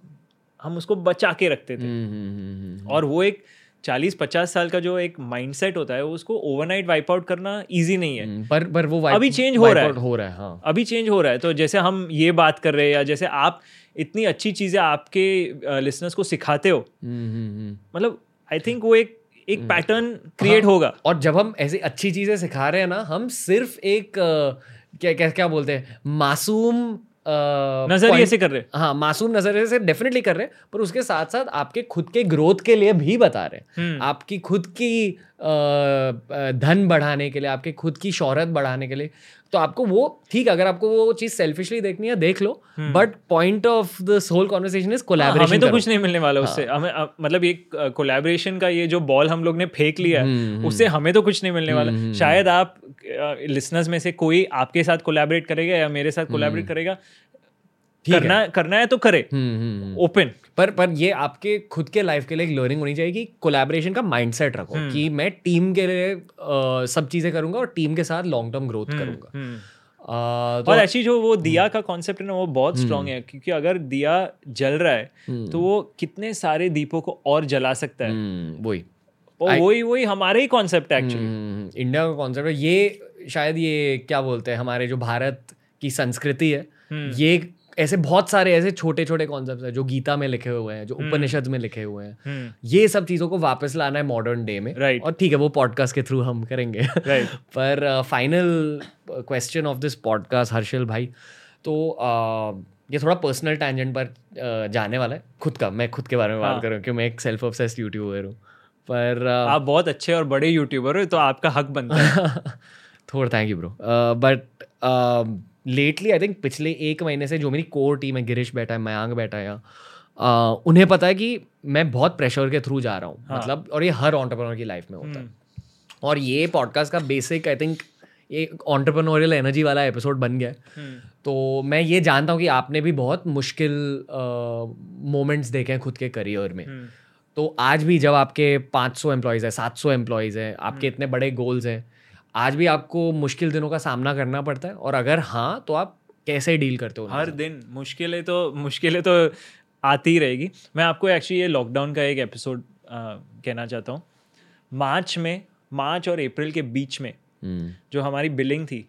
हम उसको बचा के रखते थे। और वो एक चालीस पचास साल का जो एक माइंडसेट होता है उसको ओवरनाइट वाइप आउट करना इजी नहीं है। हम्म, पर पर वो अभी चेंज हो रहा है। हो रहा है हाँ। अभी चेंज हो रहा है तो जैसे हम ये बात कर रहे हैं या जैसे आप इतनी अच्छी चीज़ें आपके लिसनर्स को सिखाते हो हम्म, हम्म, मतलब आई थिंक वो एक एक पैटर्न क्रिएट हाँ, होगा। और जब हम ऐसी अच्छी चीज़ें सिखा रहे हैं ना हम सिर्फ़ एक क्या क्या क्या बोलते हैं मासूम नज़रिए से कर रहे हैं हाँ मासूम नज़रिए से डेफिनेटली कर रहे हैं पर उसके साथ साथ आपके खुद के ग्रोथ के लिए भी बता रहे हैं हम्म। आपकी खुद की धन बढ़ाने के लिए आपके खुद की शोहरत बढ़ाने के लिए तो आपको वो ठीक अगर आपको वो चीज़ सेल्फिशली देखनी है देख लो but point of the whole conversation is collaboration हमें तो कुछ नहीं मिलने वाला उससे। हाँ. हमें मतलब ये कोलैबोरेशन का ये जो बॉल हम लोग ने फेंक लिया हम्म, हम्म। उससे हमें तो कुछ नहीं मिलने वाला। शायद आप लिसनर्स में से कोई आपके साथ कोलैबोरेट करेगा या मेरे साथ कोलैबोरेट करेगा करना है। करना है तो करे। ओपन हम्म, हम्म, हम्म। पर पर ये आपके खुद के लाइफ के लिए एक लर्निंग होनी चाहिए कि कोलैबोरेशन का माइंडसेट रखो कि मैं टीम के लिए आ, सब चीज़ें करूँगा और टीम के साथ लॉन्ग टर्म ग्रोथ करूँगा। तो और ऐसी जो वो दिया का कॉन्सेप्ट है ना वो बहुत स्ट्रांग है क्योंकि अगर दिया जल रहा है तो वो कितने सारे दीपों को और जला सकता है। वही। वही वही हमारे ही कॉन्सेप्ट है एक्चुअली इंडिया का कॉन्सेप्ट है। ये शायद ये क्या बोलते हैं हमारे जो भारत की संस्कृति है ये ऐसे बहुत सारे ऐसे छोटे छोटे कॉन्सेप्ट हैं जो गीता में लिखे हुए हैं जो हम्म। उपनिषद में लिखे हुए हैं। हम्म। ये सब चीज़ों को वापस लाना है मॉडर्न डे में। राइट और ठीक है वो पॉडकास्ट के थ्रू हम करेंगे। राइट पर final question of this podcast Harshal भाई तो uh, ये थोड़ा पर्सनल टैंजेंट पर uh, जाने वाला है। खुद का मैं खुद के बारे में बात हाँ. करूँ क्योंकि मैं एक सेल्फ ऑब्सेस्ड यूट्यूबर हूँ। पर uh, आप बहुत अच्छे और बड़े यूट्यूबर हो तो आपका हक बनता है। थोड़ा thank you bro but lately I think पिछले एक महीने से जो मेरी कोर टीम है गिरीश बैठा है मयांक बैठा है यहाँ उन्हें पता है कि मैं बहुत प्रेशर के थ्रू जा रहा हूँ हाँ. मतलब और ये हर ऑन्टरप्रनर की लाइफ में होता है हम्म। और ये पॉडकास्ट का बेसिक आई थिंक एक ऑन्टरप्रनोरियल एनर्जी वाला एपिसोड बन गया हम्म। तो मैं ये जानता हूँ कि आपने भी बहुत मुश्किल मोमेंट्स देखे हैं खुद के करियर में हम्म। तो आज भी जब आपके 500 एम्प्लॉयज़ है 700 एम्प्लॉयज़ हैं आपके इतने बड़े गोल्स हैं आज भी आपको मुश्किल दिनों का सामना करना पड़ता है और अगर हाँ तो आप कैसे डील करते हो हर दिन। मुश्किलें तो मुश्किलें तो आती ही रहेगी। मैं आपको एक्चुअली ये लॉकडाउन का एक एपिसोड कहना चाहता हूँ। मार्च में मार्च और अप्रैल के बीच में हम्म, जो हमारी बिलिंग थी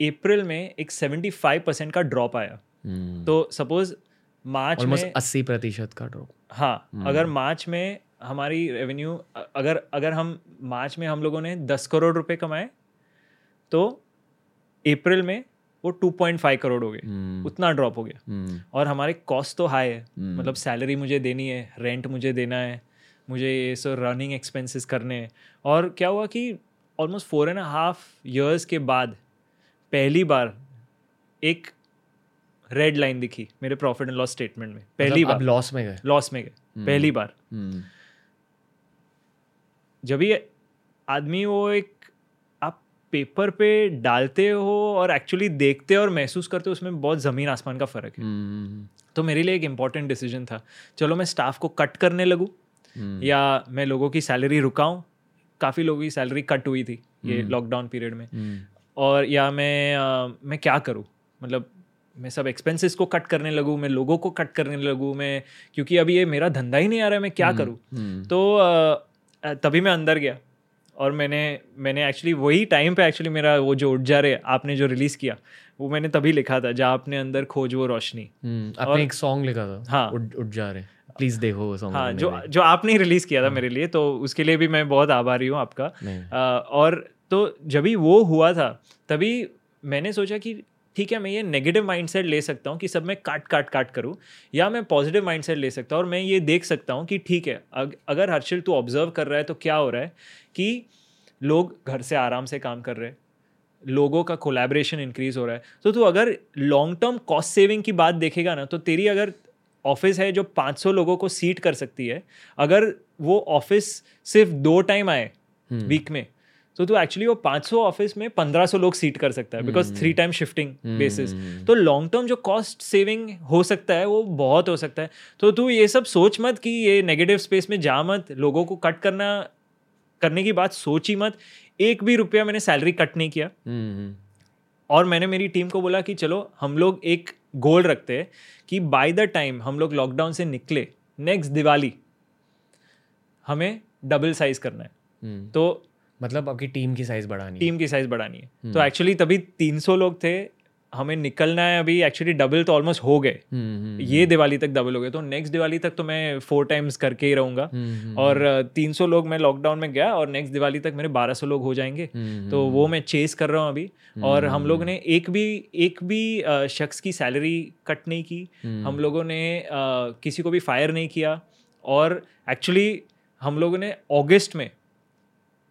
अप्रैल में एक 75 परसेंट का ड्रॉप आया। हम्म। तो सपोज़ मार्च में अस्सी प्रतिशत का ड्रॉप हाँ अगर मार्च में हमारी रेवेन्यू अगर अगर हम मार्च में हम लोगों ने दस करोड़ रुपए कमाए तो अप्रैल में वो 2.5 करोड़ हो गए। hmm. उतना ड्रॉप हो गया। hmm. और हमारे कॉस्ट तो हाई है। hmm. मतलब सैलरी मुझे देनी है रेंट मुझे देना है मुझे ये सो रनिंग एक्सपेंसेस करने हैं। और क्या हुआ कि almost four and half years के बाद पहली बार एक रेड लाइन दिखी मेरे प्रॉफिट एंड लॉस स्टेटमेंट में। पहली मतलब बार। लॉस में गए? लॉस में गए। पहली बार। जब ये आदमी वो एक आप पेपर पे डालते हो और एक्चुअली देखते हो और महसूस करते हो उसमें बहुत ज़मीन आसमान का फ़र्क है। हम्म, तो मेरे लिए एक इंपॉर्टेंट डिसीज़न था। चलो मैं स्टाफ को कट करने लगूँ हम्म, या मैं लोगों की सैलरी रुकाऊँ। काफ़ी लोगों की सैलरी कट हुई थी ये लॉकडाउन पीरियड में। हम्म, और या मैं अ, मैं क्या करूँ? मतलब मैं सब एक्सपेंसेस को कट करने लगूँ मैं लोगों को कट करने लगूँ मैं क्योंकि अभी ये मेरा धंधा ही नहीं आ रहा है मैं क्या करूँ? हम्म, तो अ, तभी मैं अंदर गया और मैंने मैंने एक्चुअली वही टाइम पे एक्चुअली मेरा वो जो उठ जा रहे आपने जो रिलीज़ किया वो मैंने तभी लिखा था जहाँ आपने अंदर खोज वो रोशनी। हम्म, और- एक सॉन्ग लिखा था। हाँ। उठ उठ जा रहे प्लीज़ देखो वो सॉन्ग हाँ जो जो आपने ही रिलीज़ किया था मेरे लिए तो उसके लिए भी मैं बहुत आभारी हूँ आपका। और तो जब भी वो हुआ था तभी मैंने सोचा कि ठीक है मैं ये नेगेटिव माइंडसेट ले सकता हूँ कि सब मैं काट काट काट करूँ या मैं पॉजिटिव माइंडसेट ले सकता हूँ और मैं ये देख सकता हूँ कि ठीक है अग, अगर हर्षिल तू ऑब्ज़र्व कर रहा है तो क्या हो रहा है कि लोग घर से आराम से काम कर रहे हैं लोगों का कोलैबोरेशन इंक्रीज हो रहा है। तो तू अगर लॉन्ग टर्म कॉस्ट सेविंग की बात देखेगा ना तो तेरी अगर ऑफ़िस है जो 500 लोगों को सीट कर सकती है अगर वो ऑफ़िस सिर्फ़ दो टाइम आए वीक में तो तू एक्चुअली वो 500 ऑफ़िस में 1500 लोग सीट कर सकता है because three time shifting basis तो लॉन्ग टर्म जो कॉस्ट सेविंग हो सकता है वो बहुत हो सकता है। तो तू ये सब सोच मत कि ये नेगेटिव स्पेस में जा मत लोगों को कट करना करने की बात सोच ही मत। एक भी रुपया मैंने सैलरी कट नहीं किया। हम्म, और मैंने मेरी टीम को बोला कि चलो हम लोग एक गोल रखते हैं कि बाय द टाइम हम लोग लॉकडाउन से निकले नेक्स्ट दिवाली हमें डबल साइज़ करना है। हम्म, तो मतलब आपकी टीम की साइज़ बढ़ानी टीम की साइज़ बढ़ानी है। तो एक्चुअली तभी 300 लोग थे हमें निकलना है अभी एक्चुअली डबल तो ऑलमोस्ट हो गए। हम्म, हम्म, ये दिवाली तक डबल हो गए। तो नेक्स्ट दिवाली तक तो मैं फोर टाइम्स करके ही रहूँगा। हम्म, और तीन सौ लोग मैं लॉकडाउन में गया और नेक्स्ट दिवाली तक मेरे बारह सौ लोग हो जाएँगे। हम्म, तो वो मैं चेस कर रहा हूँ अभी। और हम लोग ने एक भी एक भी शख्स की सैलरी कट नहीं की। हम लोगों ने किसी को भी फायर नहीं किया। और एक्चुअली हम लोगों ने अगस्त में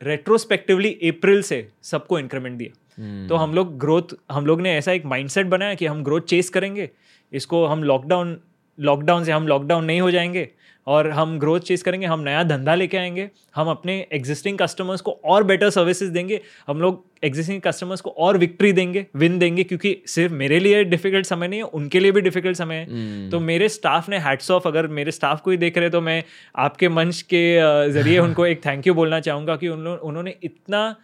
रेट्रोस्पेक्टिवली अप्रैल से सबको इंक्रीमेंट दिया Hmm. तो हम लोग ग्रोथ हम लोग ने ऐसा एक माइंडसेट बनाया कि हम ग्रोथ चेस करेंगे इसको हम लॉकडाउन लॉकडाउन से हम लॉकडाउन नहीं हो जाएँगे और हम ग्रोथ चेस करेंगे हम नया धंधा लेके आएँगे हम अपने एग्जिस्टिंग कस्टमर्स को और बेटर सर्विसेज़ देंगे हम लोग एग्जिस्टिंग कस्टमर्स को और विक्ट्री देंगे विन देंगे क्योंकि सिर्फ़ मेरे लिए डिफ़िकल्ट समय नहीं है उनके लिए भी डिफ़िकल्ट समय है। हम्म, तो मेरे स्टाफ ने हैट्स ऑफ़ अगर मेरे स्टाफ को ही देख रहे तो मैं आपके मंच के ज़रिए उनको एक थैंक यू बोलना चाहूँगा कि उन उन्होंने इतना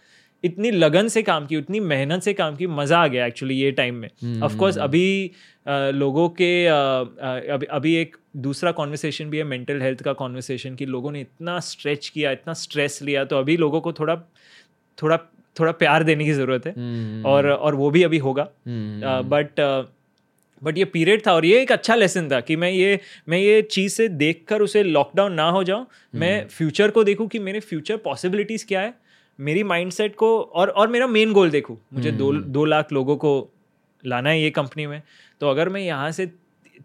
इतनी लगन से काम की उतनी मेहनत से काम की मज़ा आ गया एक्चुअली ये टाइम में। ऑफ़ कोर्स अभी अ, लोगों के अ, अ, अभी अभी एक दूसरा कॉन्वर्सेशन भी है मेंटल हेल्थ का कॉन्वर्सेशन कि लोगों ने इतना स्ट्रेच किया इतना स्ट्रेस लिया तो अभी लोगों को थोड़ा थोड़ा थोड़ा प्यार देने की ज़रूरत है। हम्म, और और वो भी अभी होगा। हम्म, बट बट ये पीरियड था और ये एक अच्छा लेसन था कि मैं ये मैं ये चीज़ से देखकर उसे लॉकडाउन ना हो जाऊँ। मैं फ्यूचर को देखूँ कि मेरे फ्यूचर पॉसिबिलिटीज़ क्या है। मेरी माइंडसेट को और और मेरा मेन गोल देखूँ। मुझे दो दो लाख लोगों को लाना है ये कंपनी में। तो अगर मैं यहाँ से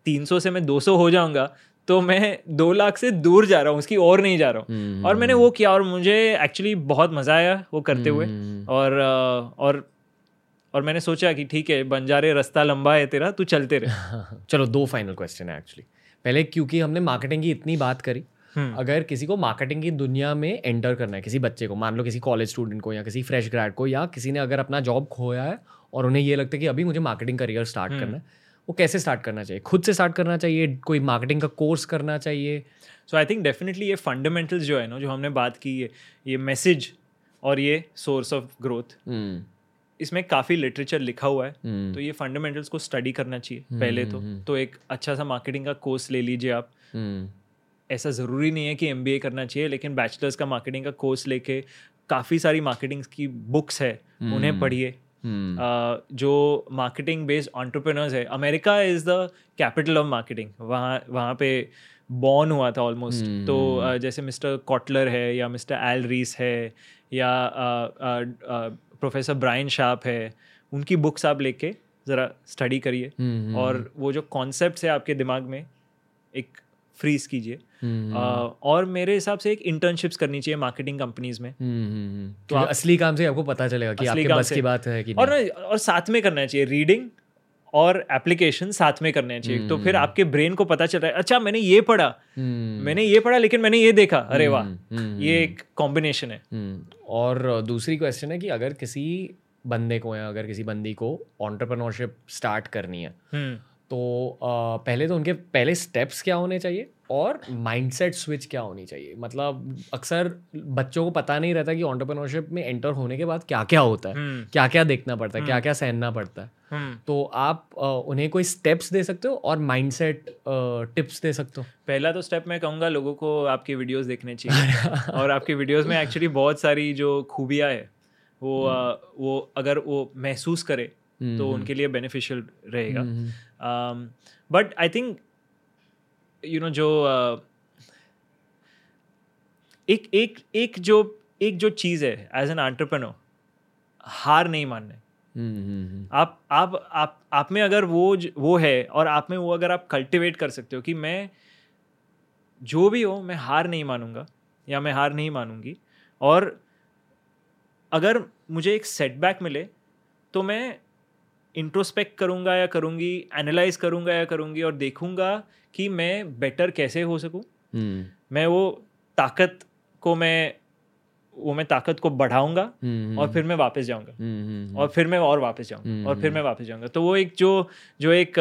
तीन सौ से मैं दो सौ हो जाऊँगा तो मैं दो लाख से दूर जा रहा हूँ उसकी और नहीं जा रहा हूँ। हम्म, और मैंने वो किया और मुझे एक्चुअली बहुत मज़ा आया वो करते hmm. हुए। हम्म, और और और मैंने सोचा कि ठीक है बंजारे रास्ता लंबा है तेरा तू चलते रहे। चलो दो फाइनल क्वेश्चन है एक्चुअली पहले क्योंकि हमने मार्केटिंग की इतनी बात करी हम्म। अगर किसी को मार्केटिंग की दुनिया में एंटर करना है किसी बच्चे को मान लो किसी कॉलेज स्टूडेंट को या किसी फ्रेश ग्रेड को या किसी ने अगर अपना जॉब खोया है और उन्हें ये लगता है कि अभी मुझे मार्केटिंग करियर स्टार्ट करना है वो कैसे स्टार्ट करना चाहिए खुद से स्टार्ट करना चाहिए कोई मार्केटिंग का कोर्स करना चाहिए सो आई थिंक डेफिनेटली ये फंडामेंटल्स जो है ना जो हमने बात की है ये मैसेज और ये सोर्स ऑफ़ ग्रोथ इसमें काफ़ी लिटरेचर लिखा हुआ है hmm. तो ये फंडामेंटल्स को स्टडी करना चाहिए hmm. पहले तो hmm. तो एक अच्छा सा मार्केटिंग का कोर्स ले लीजिए आप hmm. ऐसा ज़रूरी नहीं है कि एमबीए करना चाहिए लेकिन बैचलर्स का मार्केटिंग का कोर्स लेके काफ़ी सारी मार्केटिंग की बुक्स है. उन्हें पढ़िए जो मार्केटिंग बेस्ड ऑन्टरप्रेनर्स है America is the capital of marketing वहाँ वहाँ पे बॉर्न हुआ था ऑलमोस्ट hmm. तो uh, जैसे मिस्टर कॉटलर है या मिस्टर एल रीस है या प्रोफेसर ब्रायन शार्प है उनकी बुक्स आप लेके ज़रा स्टडी करिए हम्म, और हम्म। वो जो कॉन्सेप्ट है आपके दिमाग में एक फ्रीज कीजिए। हम्म, और मेरे हिसाब से एक इंटर्नशिप्स करनी चाहिए मार्केटिंग कंपनीज़ में। तो आप, असली काम से आपको पता चलेगा कि आपके बस की बात है कि और और साथ में करना चाहिए रीडिंग और एप्लीकेशन साथ में करने चाहिए। तो फिर आपके ब्रेन को पता चल रहा है अच्छा मैंने ये पढ़ा। मैंने ये पढ़ा लेकिन मैंने ये देखा। अरे वाह ये एक कॉम्बिनेशन है। और दूसरी क्वेश्चन है कि अगर किसी बंदे को या अगर किसी बंदी को ऑन्टरप्रनोरशिप स्टार्ट करनी है हम्म। तो पहले तो उनके पहले स्टेप्स क्या होने चाहिए और माइंडसेट स्विच क्या होनी चाहिए? मतलब अक्सर बच्चों को पता नहीं रहता कि ऑन्टरप्रनोरशिप में एंटर होने के बाद क्या क्या होता है हम्म। क्या क्या देखना पड़ता है क्या हम्म। क्या सहनना पड़ता है। तो आप उन्हें कोई स्टेप्स दे सकते हो और माइंडसेट टिप्स दे सकते हो? पहला तो स्टेप मैं कहूँगा लोगों को आपकी वीडियोस देखने चाहिए। और आपकी वीडियोस में एक्चुअली बहुत सारी जो खूबियाँ है वो वो अगर वो महसूस करे तो। उनके लिए बेनिफिशियल रहेगा। But I think you know जो uh, एक एक एक जो एक जो चीज़ है एज एन आंट्रप्रनर हार नहीं मानने। हम्म, आप आप आप आप में अगर वो वो है और आप में वो अगर आप कल्टिवेट कर सकते हो कि मैं जो भी हो मैं हार नहीं मानूँगा या मैं हार नहीं मानूँगी और अगर मुझे एक सेटबैक मिले तो मैं इंट्रोस्पेक्ट करूँगा या करूँगी एनालाइज करूँगा या करूँगी और देखूँगा कि मैं बेटर कैसे हो सकूँ hmm. मैं वो ताकत को मैं वो मैं ताकत को बढ़ाऊँगा hmm. और फिर मैं वापस जाऊँगा hmm. और फिर मैं और वापस जाऊँगा और फिर मैं वापस जाऊँगा तो वो एक जो जो एक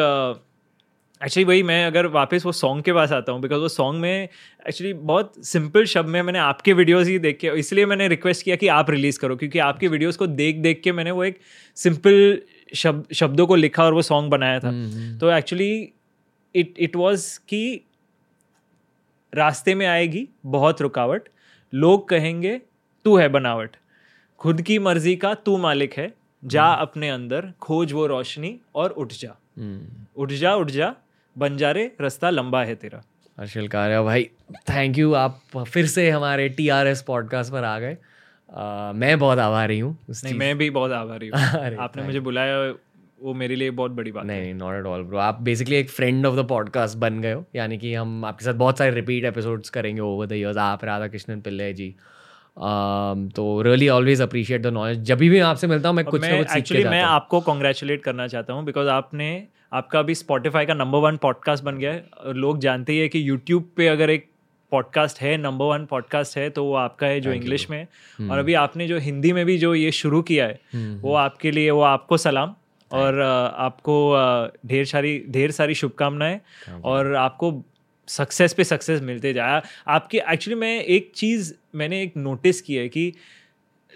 एक्चुअली वही मैं अगर वापस वो सॉन्ग के पास आता हूँ बिकॉज़ वो सॉन्ग में एक्चुअली बहुत सिंपल शब्द में मैंने आपके वीडियोस ही देख के इसलिए मैंने रिक्वेस्ट किया कि आप रिलीज़ करो क्योंकि आपके वीडियोस को देख देख के मैंने वो एक सिंपल शब्द शब्दों को लिखा और वो सॉन्ग बनाया था। हम्म, हम्म। तो एक्चुअली इट इट वॉज़ कि रास्ते में आएगी बहुत रुकावट। लोग कहेंगे तू है बनावट। खुद की मर्ज़ी का तू मालिक है। जा हम्म। अपने अंदर खोज वो रोशनी और उठ जा। उठ जा उठ जा। बन जा रे रास्ता लंबा है तेरा। अर्शिल कार्य भाई थैंक यू आप फिर से हमारे टी आर एस पॉडकास्ट पर आ गए। मैं बहुत आभारी हूँ नहीं मैं भी बहुत आभारी हूँ। आपने मुझे बुलाया वो मेरे लिए बहुत बड़ी बात नहीं नॉट एट ऑल ब्रो आप बेसिकली एक फ्रेंड ऑफ़ द पॉडकास्ट बन गए हो यानी कि हम आपके साथ बहुत सारे रिपीट एपिसोड्स करेंगे ओवर द इयर्स आप राधा कृष्णन पिल्ले जी Um, तो really always appreciate the knowledge जब भी मैं आपसे मिलता हूँ मैं कुछ मैं कुछ एक्चुअली मैं आपको कॉन्ग्रेचुलेट करना चाहता हूँ बिकॉज़ आपने आपका अभी स्पॉटिफाई का नंबर वन पॉडकास्ट बन गया है। लोग जानते ही है कि यूट्यूब पे अगर एक पॉडकास्ट है नंबर वन पॉडकास्ट है तो वो आपका है जो इंग्लिश में hmm. और अभी आपने जो हिंदी में भी जो ये शुरू किया है hmm. वो आपके लिए वो आपको सलाम। और आपको ढेर सारी ढेर सारी शुभकामनाएँ। और आपको सक्सेस पे सक्सेस मिलते जाए। आपके एक्चुअली मैं एक चीज़ मैंने एक नोटिस की है कि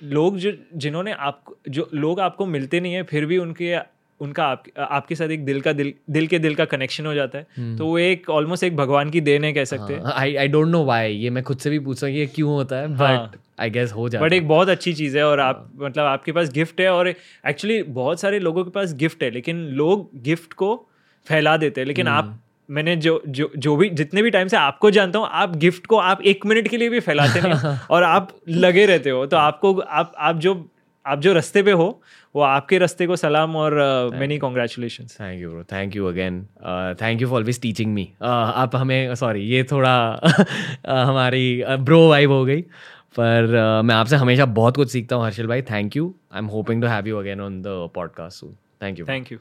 लोग जो जिन्होंने आप जो लोग आपको मिलते नहीं है फिर भी उनके उनका आप, आपके साथ एक दिल का दिल दिल के दिल का कनेक्शन हो जाता है hmm. तो वो एक ऑलमोस्ट एक भगवान की देन है कह सकते हैं I I don't know why ये मैं खुद से भी पूछ रहा ये क्यों होता है बट आई गेस हो जाता बट एक बहुत अच्छी चीज़ है और आप हाँ। मतलब आपके पास गिफ्ट है और एक्चुअली बहुत सारे लोगों के पास गिफ्ट है लेकिन लोग गिफ्ट को फैला देते हैं लेकिन hmm. आप मैंने जो जो जो भी जितने भी टाइम से आपको जानता हूँ आप गिफ्ट को आप एक मिनट के लिए भी फैलाते नहीं और आप लगे रहते हो तो आपको आप आप जो आप जो रास्ते पे हो वो आपके रास्ते को सलाम और many congratulation thank you thank you again thank you for always teaching me आप हमें सॉरी ये थोड़ा uh, हमारी ब्रो uh, वाइब हो गई पर uh, मैं आपसे हमेशा बहुत कुछ सीखता हूँ हर्षल भाई. Thank you I am hoping to have you again on the podcast thank you thank you